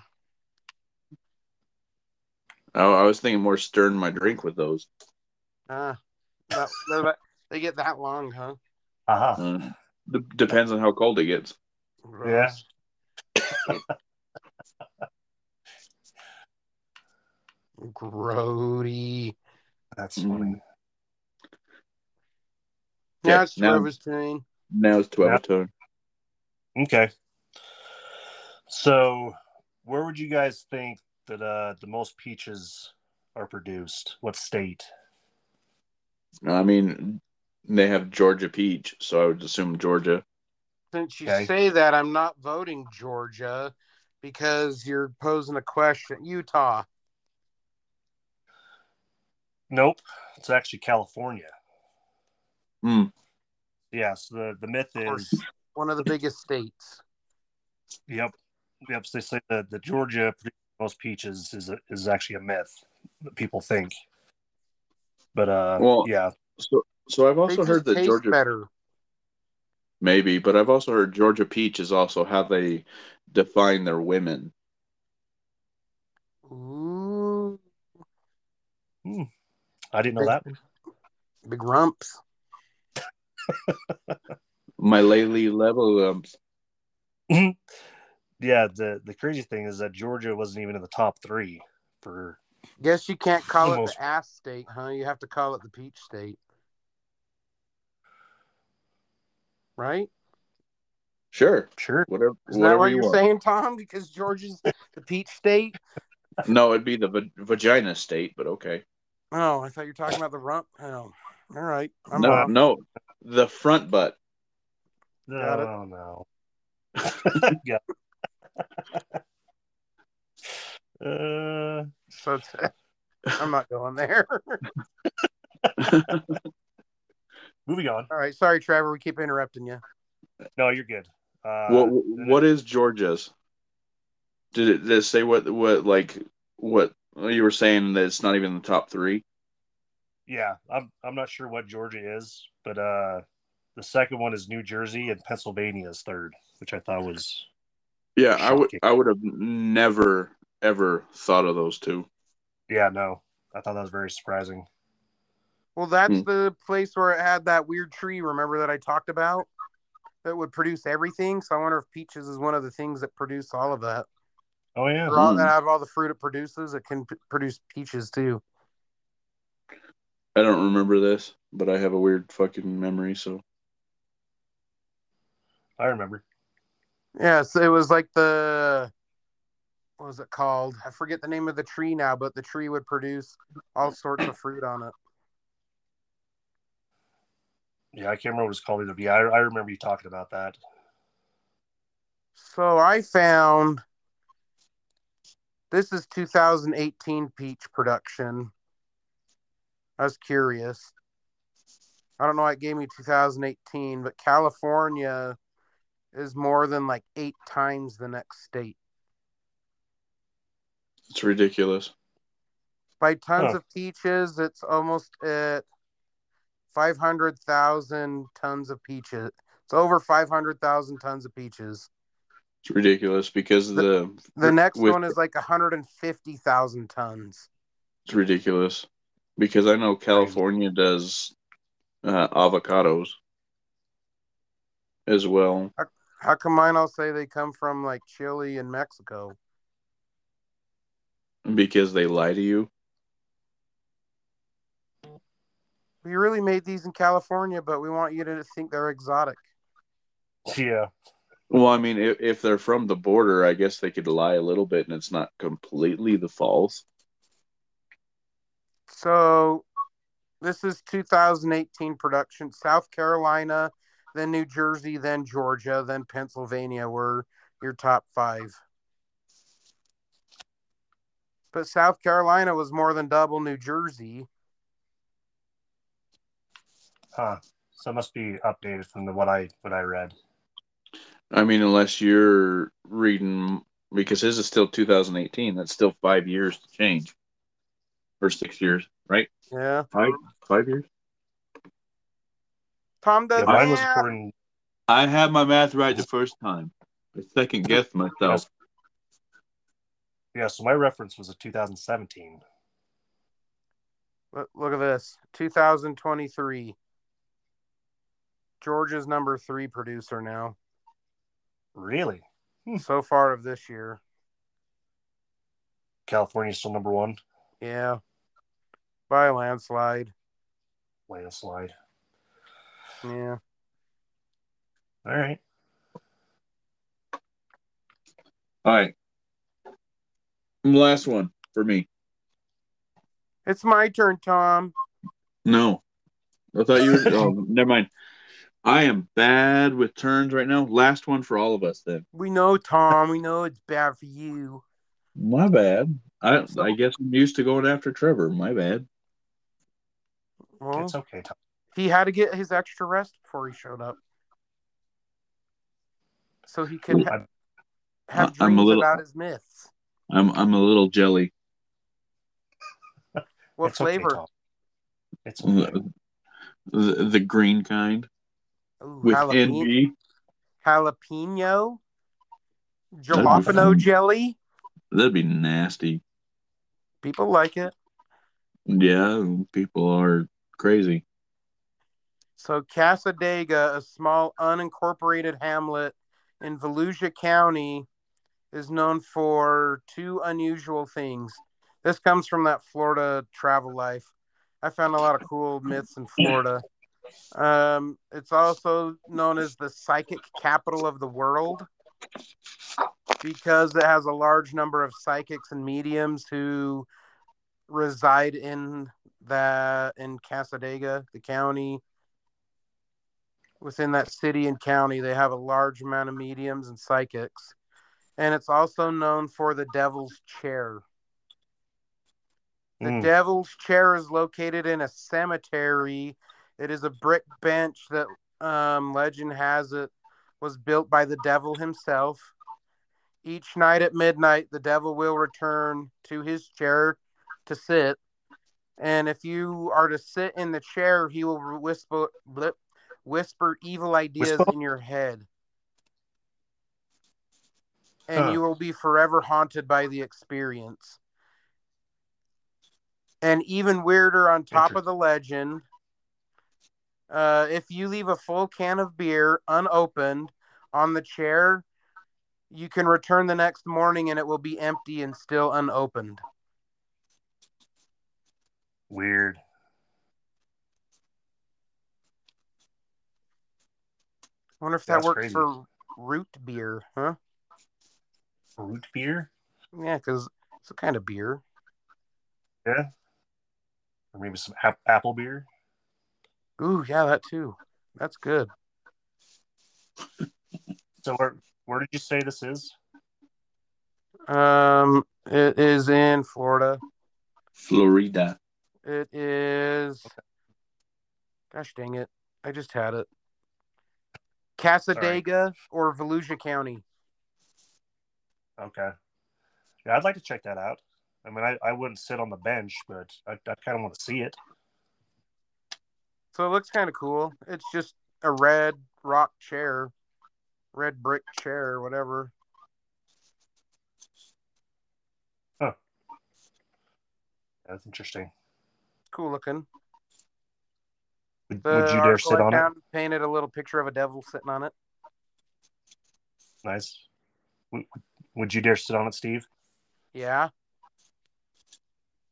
I, I was thinking more stirring my drink with those. uh, they're that- they get that long, huh? Aha. Uh, d- depends on how cold it gets. Yeah. Grody. That's Mm. Funny. Yeah, Now it's now- Trevor's turn. Now it's twelve Yeah. tone. Okay. So, where would you guys think that uh, the most peaches are produced? What state? I mean, they have Georgia peach, so I would assume Georgia. Since you Okay. say that, I'm not voting Georgia because you're posing a question. Utah. Nope. It's actually California. Hmm. Yes. the the myth is One of the biggest states. yep, yep. So they say that the Georgia produces most peaches is a, is actually a myth that people think. But uh, Well, yeah, So, so I've also just heard that taste Georgia better. maybe, but I've also heard Georgia peach is also how they define their women. Ooh, I didn't know that. big rumps. My Lely level um, Yeah, the the crazy thing is that Georgia wasn't even in the top three for Guess you can't call it Almost. the ass state, huh? You have to call it the peach state. Right? Sure, sure. whatever. Is that what you you're want. saying, Tom? Because Georgia's the peach state? No, it'd be the va- vagina state, but okay. Oh, I thought you were talking about the rump. Oh, all right. I'm no, off. no, the front butt. Got it. Oh no. yeah. uh, So it's, I'm not going there. moving on. all right. Sorry, Trevor. We keep interrupting you. No, you're good. Uh, what what is Georgia's? Did it, did it say what what like what you were saying that it's not even the top three? Yeah, I'm I'm not sure what Georgia is, but uh, the second one is New Jersey and Pennsylvania is third, which I thought was Yeah, I would I would have never ever thought of those two. yeah no, I thought that was very surprising. Well, that's Hmm. the place where it had that weird tree. Remember that I talked about that would produce everything. So I wonder if peaches is one of the things that produce all of that. Oh yeah, all, Hmm. out of all the fruit it produces, it can p- produce peaches too. I don't remember this, but I have a weird fucking memory. So I remember. Yes, it was like the what was it called? I forget the name of the tree now, but the tree would produce all sorts of fruit on it. Yeah, I can't remember what it's called either. But yeah, I, I remember you talking about that. So I found this is 2018 peach production. I was curious. I don't know why it gave me 2018, but California is more than like eight times the next state. It's ridiculous. By tons Huh. of peaches, it's almost at 500,000 tons of peaches. It's over 500,000 tons of peaches. It's ridiculous because of the The next with- one is like 150,000 tons. It's ridiculous because I know California does uh, avocados as well. How come mine all say they come from like Chile and Mexico? Because they lie to you. We really made these in California, but we want you to think they're exotic. Yeah. Well, I mean, if, if they're from the border, I guess they could lie a little bit, and it's not completely the false. So this is 2018 production. South Carolina, then New Jersey, then Georgia, then Pennsylvania were your top five. But South Carolina was more than double New Jersey. Huh. So it must be updated from the what I what I read. I mean, unless you're reading, because his is still 2018. That's still five years to change, or six years, right? Yeah. Five, five years. Tom does Yeah, mine was math. according. I had my math right the first time. I second guessed myself. Yeah, so my reference was a 2017. Look, look at this 2023. Georgia's number three producer now, Really? Hmm. so far of this year. California's still number one. Yeah. By a landslide. Landslide. Yeah. All right. All right. Last one for me. It's my turn, Tom. No, I thought you were. oh, never mind. I am bad with turns right now. Last one for all of us then. We know, Tom. We know it's bad for you. My bad. I I guess I'm used to going after Trevor. My bad. Well, It's okay, Tom. he had to get his extra rest before he showed up. So he could ha- have I'm a dreams little- about his myths. I'm I'm a little jelly. What It's flavor? Tom. It's okay. The, the, the green kind Ooh, with jalapeno, NG. jalapeno, That'd be jalapeno jelly. That'd be nasty. People like it. Yeah, people are crazy. So Cassadaga, a small unincorporated hamlet in Volusia County, is known for two unusual things. This comes from that Florida travel life. I found a lot of cool myths in Florida. Um, it's also known as the psychic capital of the world because it has a large number of psychics and mediums who reside in that in Cassadaga, the county. Within that city and county, they have a large amount of mediums and psychics. And it's also known for the devil's chair. The Mm. devil's chair is located in a cemetery. It is a brick bench that um, legend has it was built by the devil himself. Each night at midnight, the devil will return to his chair to sit. And if you are to sit in the chair, he will whisper, blip, whisper evil ideas Whisper? in your head. And Huh. you will be forever haunted by the experience. And even weirder, on top of the legend, uh, if you leave a full can of beer unopened on the chair, you can return the next morning and it will be empty and still unopened. Wonder if that That's works crazy. for root beer, huh? Root beer? Yeah, because it's a kind of beer. Yeah. Or maybe some ap- apple beer? Ooh, yeah, that too. That's good. So where where did you say this is? Um, it is in Florida. Florida. It is. Gosh dang it! I just had it. Cassadaga or Volusia County. Okay. Yeah, I'd like to check that out. I mean, I, I wouldn't sit on the bench, but I, I kind of want to see it. So it looks kind of cool. It's just a red rock chair, red brick chair, whatever. Huh. That's interesting. Cool looking. Would, The would you dare sit I on it? Painted a little picture of a devil sitting on it. Nice. Would, would you dare sit on it, Steve? Yeah,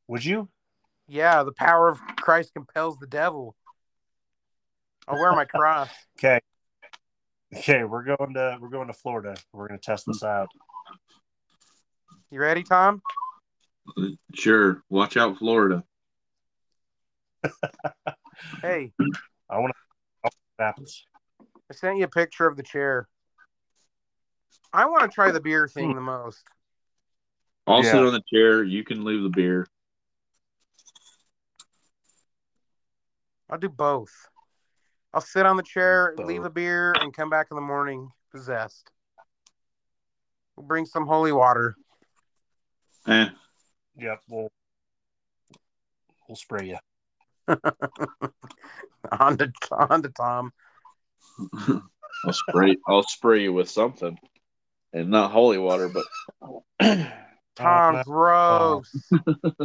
Would you? yeah. The power of Christ compels the devil. I'll wear my cross. Okay. Okay, we're going to we're going to Florida. We're going to test this out. You ready, Tom? Sure. Watch out, Florida. Hey, I want to what happens. I sent you a picture of the chair. I want to try the beer thing the most. I'll sit Yeah. on the chair. You can leave the beer. I'll do both. I'll sit on the chair, Both. leave a beer, and come back in the morning possessed. We'll bring some holy water. Eh. Yep, we'll we'll spray you. on to on to Tom. I'll spray. I'll spray you with something, and not holy water, but Tom, oh, gross. Oh.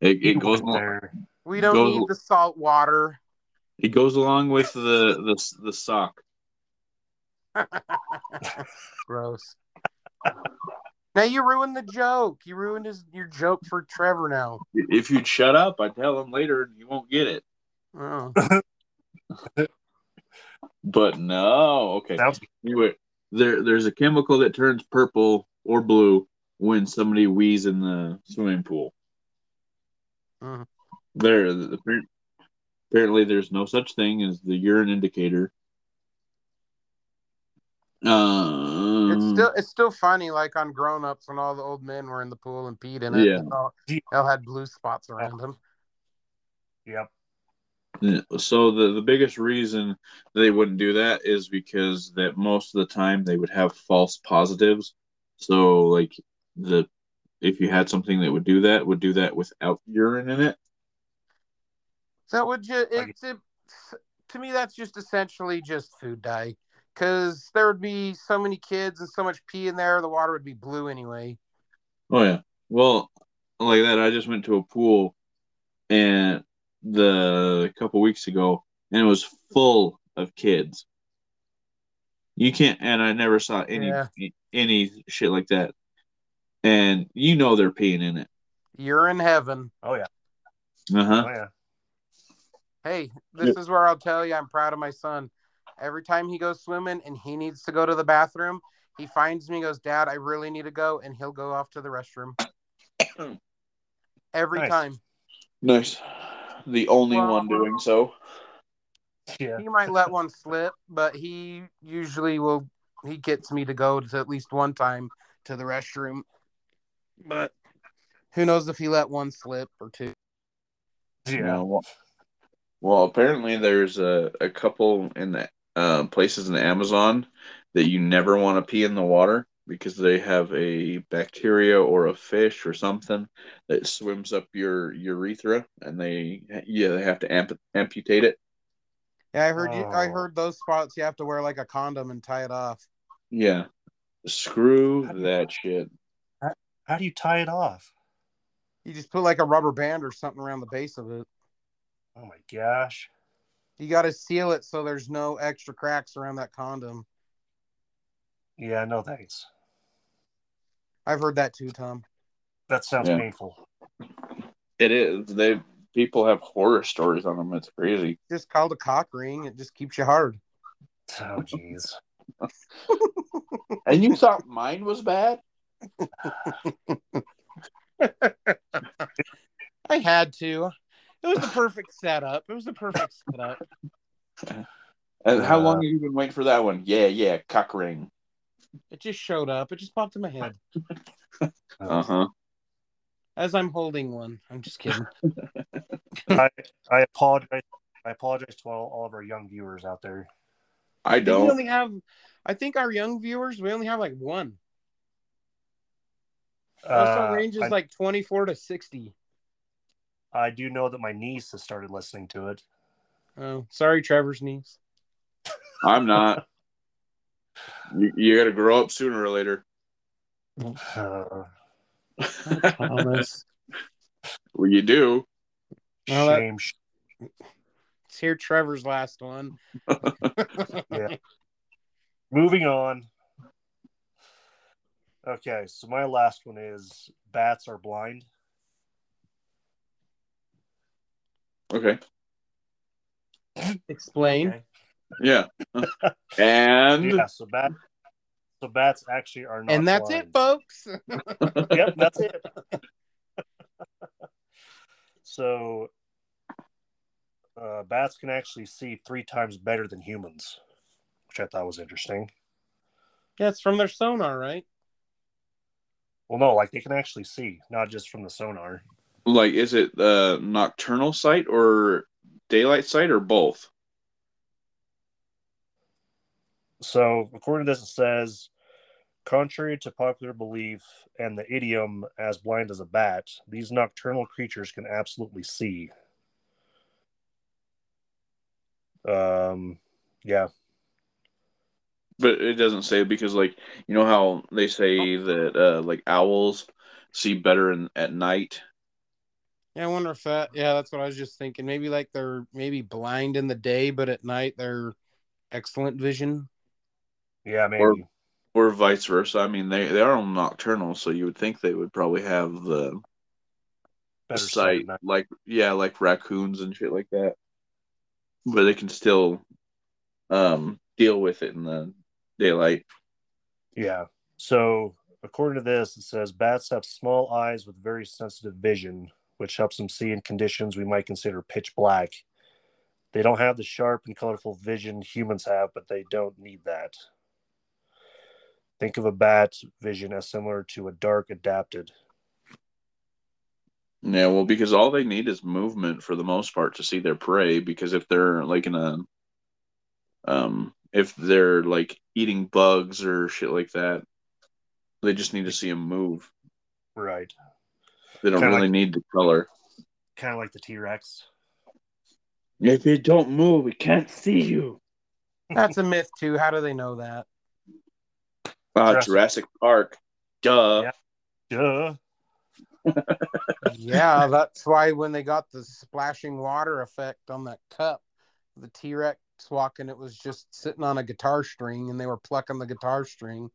it, it goes. went Along. We don't Go- need the salt water. it goes along with the the the sock. gross. Now you ruined the joke. You ruined his your joke for Trevor now. If you'd shut up, I'd tell him later, and you won't get it. Oh. But no, okay. Sounds Anyway, there there's a chemical that turns purple or blue when somebody wheezes in the swimming pool. Mhm. There, the- apparently, there's no such thing as the urine indicator. Um, It's Mm. still it's still funny, like on Grown Ups when all the old men were in the pool and peed in it. Yeah. and all, they all had blue spots around them. yep. Yeah, So the the biggest reason they wouldn't do that is because that most of the time they would have false positives. So like the if you had something that would do that, would do that without urine in it. That would just Like- it's it, to me that's just essentially just food dye because there would be so many kids and so much pee in there, the water would be blue anyway. Oh yeah. Well, like that, I just went to a pool and the a couple weeks ago, and it was full of kids. You can't, and I never saw any Yeah. any shit like that. And you know they're peeing in it. You're in heaven. Oh yeah. Uh huh. Oh yeah. Hey, this is where I'll tell you I'm proud of my son. Every time he goes swimming and he needs to go to the bathroom, he finds me, goes, Dad, I really need to go, and he'll go off to the restroom. Every Nice. time. Nice. The only Well- one doing so. Yeah. He might let one slip, but he usually will he gets me to go to at least one time to the restroom. But who knows if he let one slip or two. Yeah. well, well, apparently there's a, a couple in the uh, places in the Amazon that you never want to pee in the water because they have a bacteria or a fish or something that swims up your urethra and they yeah they have to amp- amputate it. Yeah, I heard you I Oh. heard those spots you have to wear like a condom and tie it off. Yeah, screw How you- that shit. How do you tie it off? You just put like a rubber band or something around the base of it. Oh my gosh. You got to seal it so there's no extra cracks around that condom. Yeah, no thanks. I've heard that too, Tom. That sounds Yeah. painful. It is. They people have horror stories on them. It's crazy. Just called a cock ring. It just keeps you hard. Oh, jeez. And you thought mine was bad? I had to. It was the perfect setup. It was the perfect setup. And how Uh, long have you been waiting for that one? Yeah, yeah, cock ring. It just showed up. It just popped in my head Uh huh. as I'm holding one. I'm just kidding. I, I apologize. I apologize to all, all of our young viewers out there. I I think we don't. only have. I think our young viewers. We only have like one. Also, Uh, range is I, like 24 to 60. I do know that my niece has started listening to it. Oh, sorry, Trevor's niece. I'm not. You, you got to grow up sooner or later. Uh, Thomas. Well, you do. Well, that- shame. sh- Let's hear Trevor's last one. Yeah. Moving on. Okay, so my last one is bats are blind. Okay. Explain. Okay. Yeah. and Yeah, so bat so bats actually are not and that's blind. it, folks. yep, that's it. so, uh, bats can actually see three times better than humans, which I thought was interesting. Yeah, it's from their sonar, right? Well, no, like they can actually see, not just from the sonar. Like, is it uh, nocturnal sight or daylight sight or both? So, according to this, it says, contrary to popular belief and the idiom "as blind as a bat," these nocturnal creatures can absolutely see. Um, yeah, But it doesn't say because, like, you know how they say that uh, like owls see better in, at night. Yeah, I wonder if that. Yeah, that's what I was just thinking. Maybe like they're maybe blind in the day, but at night they're excellent vision. yeah, maybe. Or- or vice versa. I mean, they they are nocturnal, so you would think they would probably have the Better sight, like yeah, like raccoons and shit like that. But they can still um deal with it in the daylight. Yeah. So, according to this, it says bats have small eyes with very sensitive vision, which helps them see in conditions we might consider pitch black. They don't have the sharp and colorful vision humans have, but they don't need that. Think of a bat's vision as similar to a dark adapted. Yeah, well, because all they need is movement for the most part to see their prey. Because if they're like in a, um, if they're like eating bugs or shit like that, they just need to see them move. Right. They don't Kinda really like- need the color. Kind of like the T Rex. If you don't move, we can't see you. That's a myth too. How do they know that? Uh, Jurassic- Jurassic Park. Duh. Yeah. Duh. yeah, that's why when they got the splashing water effect on that cup, the T Rex walking, it was just sitting on a guitar string, and they were plucking the guitar string.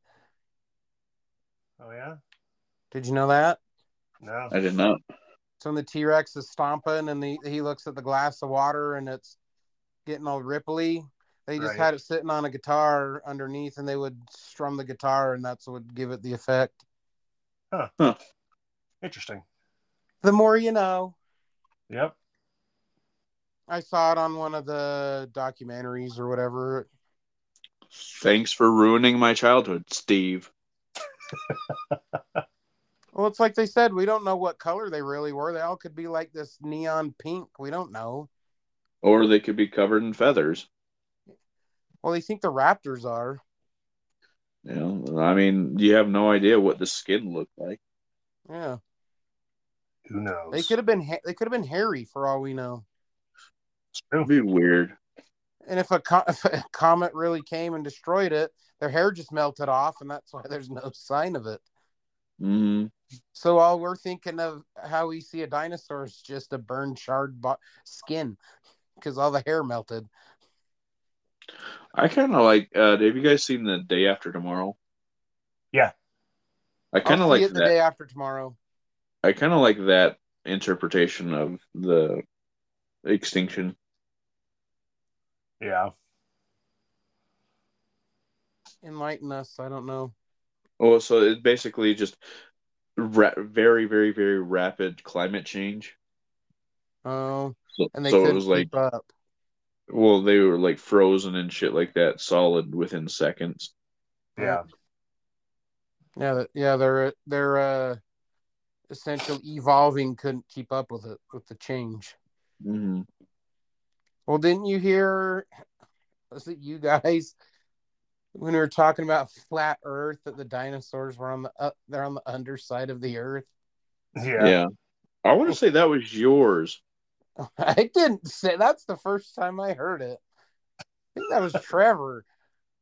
Oh, yeah? Did you know that? No. I did not. Know. So when the T Rex is stomping and the, he looks at the glass of water and it's getting all ripply, they just Right. had it sitting on a guitar underneath and they would strum the guitar and that's what would give it the effect. Huh? Interesting. The more you know. Yep. I saw it on one of the documentaries or whatever. Thanks for ruining my childhood, Steve. Well, it's like they said, we don't know what color they really were. They all could be like this neon pink. We don't know. Or they could be covered in feathers. Well, they think the raptors are. Yeah, I mean, you have no idea what the skin looked like. Yeah, Who knows? they could have been. Ha- they could have been hairy for all we know. It'd be weird. And if a, co- if a comet really came and destroyed it, their hair just melted off, and that's why there's no sign of it. Hmm So all we're thinking of how we see a dinosaur is just a burned, charred bo- skin because all the hair melted. I kind of like. Uh, have you guys seen the Day After Tomorrow? Yeah. I kind of like it the that. day after tomorrow. I kind of like that interpretation of the extinction. Yeah. enlighten us. I don't know. Oh, so it's basically just ra- very, very, very rapid climate change. Oh, So, and they so it couldn't was like, up. well, they were like frozen and shit like that, solid within seconds. Yeah. Yeah, that- yeah, their their uh, essential evolving couldn't keep up with it with the change. hmm Well, didn't you hear? Was it you guys when we were talking about flat Earth that the dinosaurs were on the up? They're on the underside of the Earth. Yeah. Yeah. I want to say that was yours. I didn't say that's the first time I heard it. I think that was Trevor.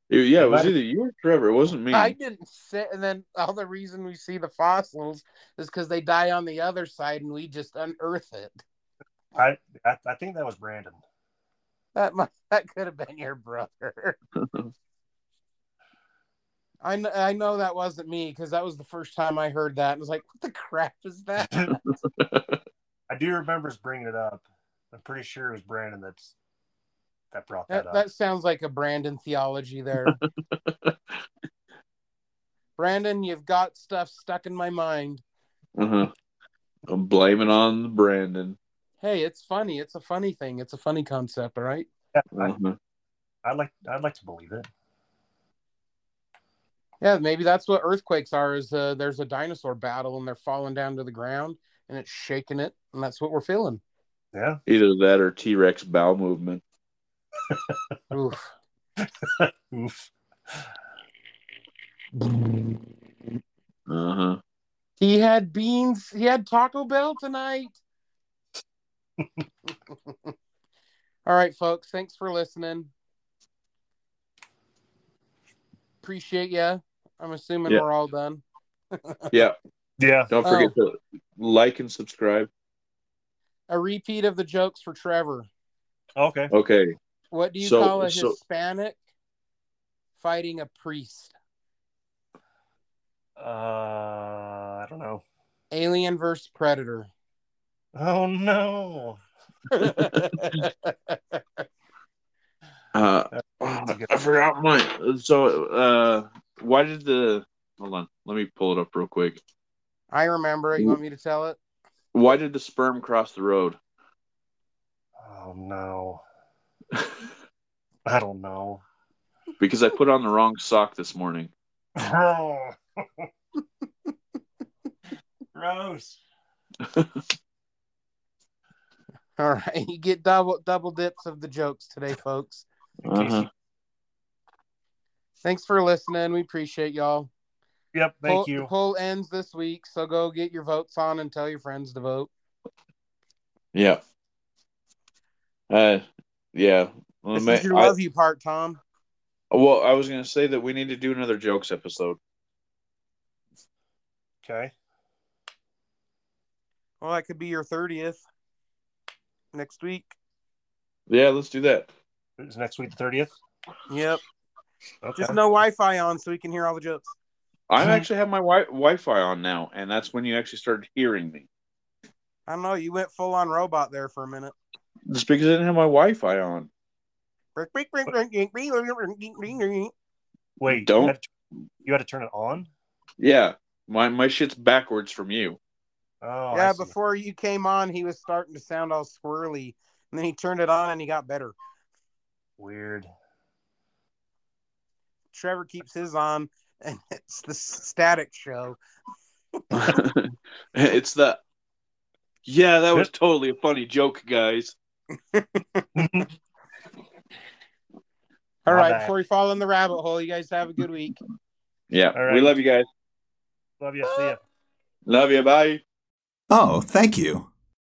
Yeah, it was either you or Trevor. It wasn't me. I didn't say, and then all the reason we see the fossils is because they die on the other side, and we just unearth it. I, I I think that was Brandon. That might, that could have been your brother. I know, I know that wasn't me because that was the first time I heard that. and I was like, "What the crap is that?" I do remember us bringing it up. I'm pretty sure it was Brandon that's that brought that, that, up. that sounds like a Brandon theology there. Brandon, you've got stuff stuck in my mind. uh-huh. I'm blaming on Brandon. Hey, it's funny. It's a funny thing. It's a funny concept. All right. Yeah, I, Uh-huh. I'd like I'd like to believe it. Yeah, maybe that's what earthquakes are. Is uh, there's a dinosaur battle and they're falling down to the ground and it's shaking it, and that's what we're feeling. Yeah. Either that or T Rex bowel movement. Oof. Oof. Uh huh. He had beans. He had Taco Bell tonight. All right, folks. Thanks for listening. Appreciate you. I'm assuming Yeah. we're all done. Yeah. Yeah. Don't forget to like and subscribe. A repeat of the jokes for Trevor. Okay. Okay. What do you So- call a so- Hispanic fighting a priest? Uh, I don't know. Alien versus Predator. Oh no. Uh, That's I forgot my. So, uh, why did the? Hold on. Let me pull it up real quick. I remember it. You want me to tell it? Why did the sperm cross the road? Oh no. I don't know. because I put on the wrong sock this morning. Oh. Gross. All right, you get double double dips of the jokes today, folks. Uh-huh. Thanks for listening. We appreciate y'all. Yep. Thank poll, you. The poll ends this week, so go get your votes on and tell your friends to vote. Yeah. Uh, yeah. This ma- is your I- love you part, Tom. well, I was gonna say that we need to do another jokes episode. Okay. Well, that could be your thirtieth next week. Yeah, let's do that. Is next week the thirtieth? Yep. Okay. Just no Wi-Fi on, so we can hear all the jokes. I Mhm. actually have my wi- Wi-Fi on now, and that's when you actually started hearing me. I don't know. You went full on robot there for a minute. Just because I didn't have my Wi-Fi on. Wait. Don't- You had, to, you had to turn it on. Yeah, my my shit's backwards from you. Oh. Yeah, before you came on, he was starting to sound all squirrely, and then he turned it on and he got better. Weird. Trevor keeps his on, and it's the static show. it's the. Yeah, that was totally a funny joke, guys. All My right, before we fall in the rabbit hole, you guys have a good week. Yeah, All right. we love you guys. Love you. See ya. Love you. Bye. Oh, thank you.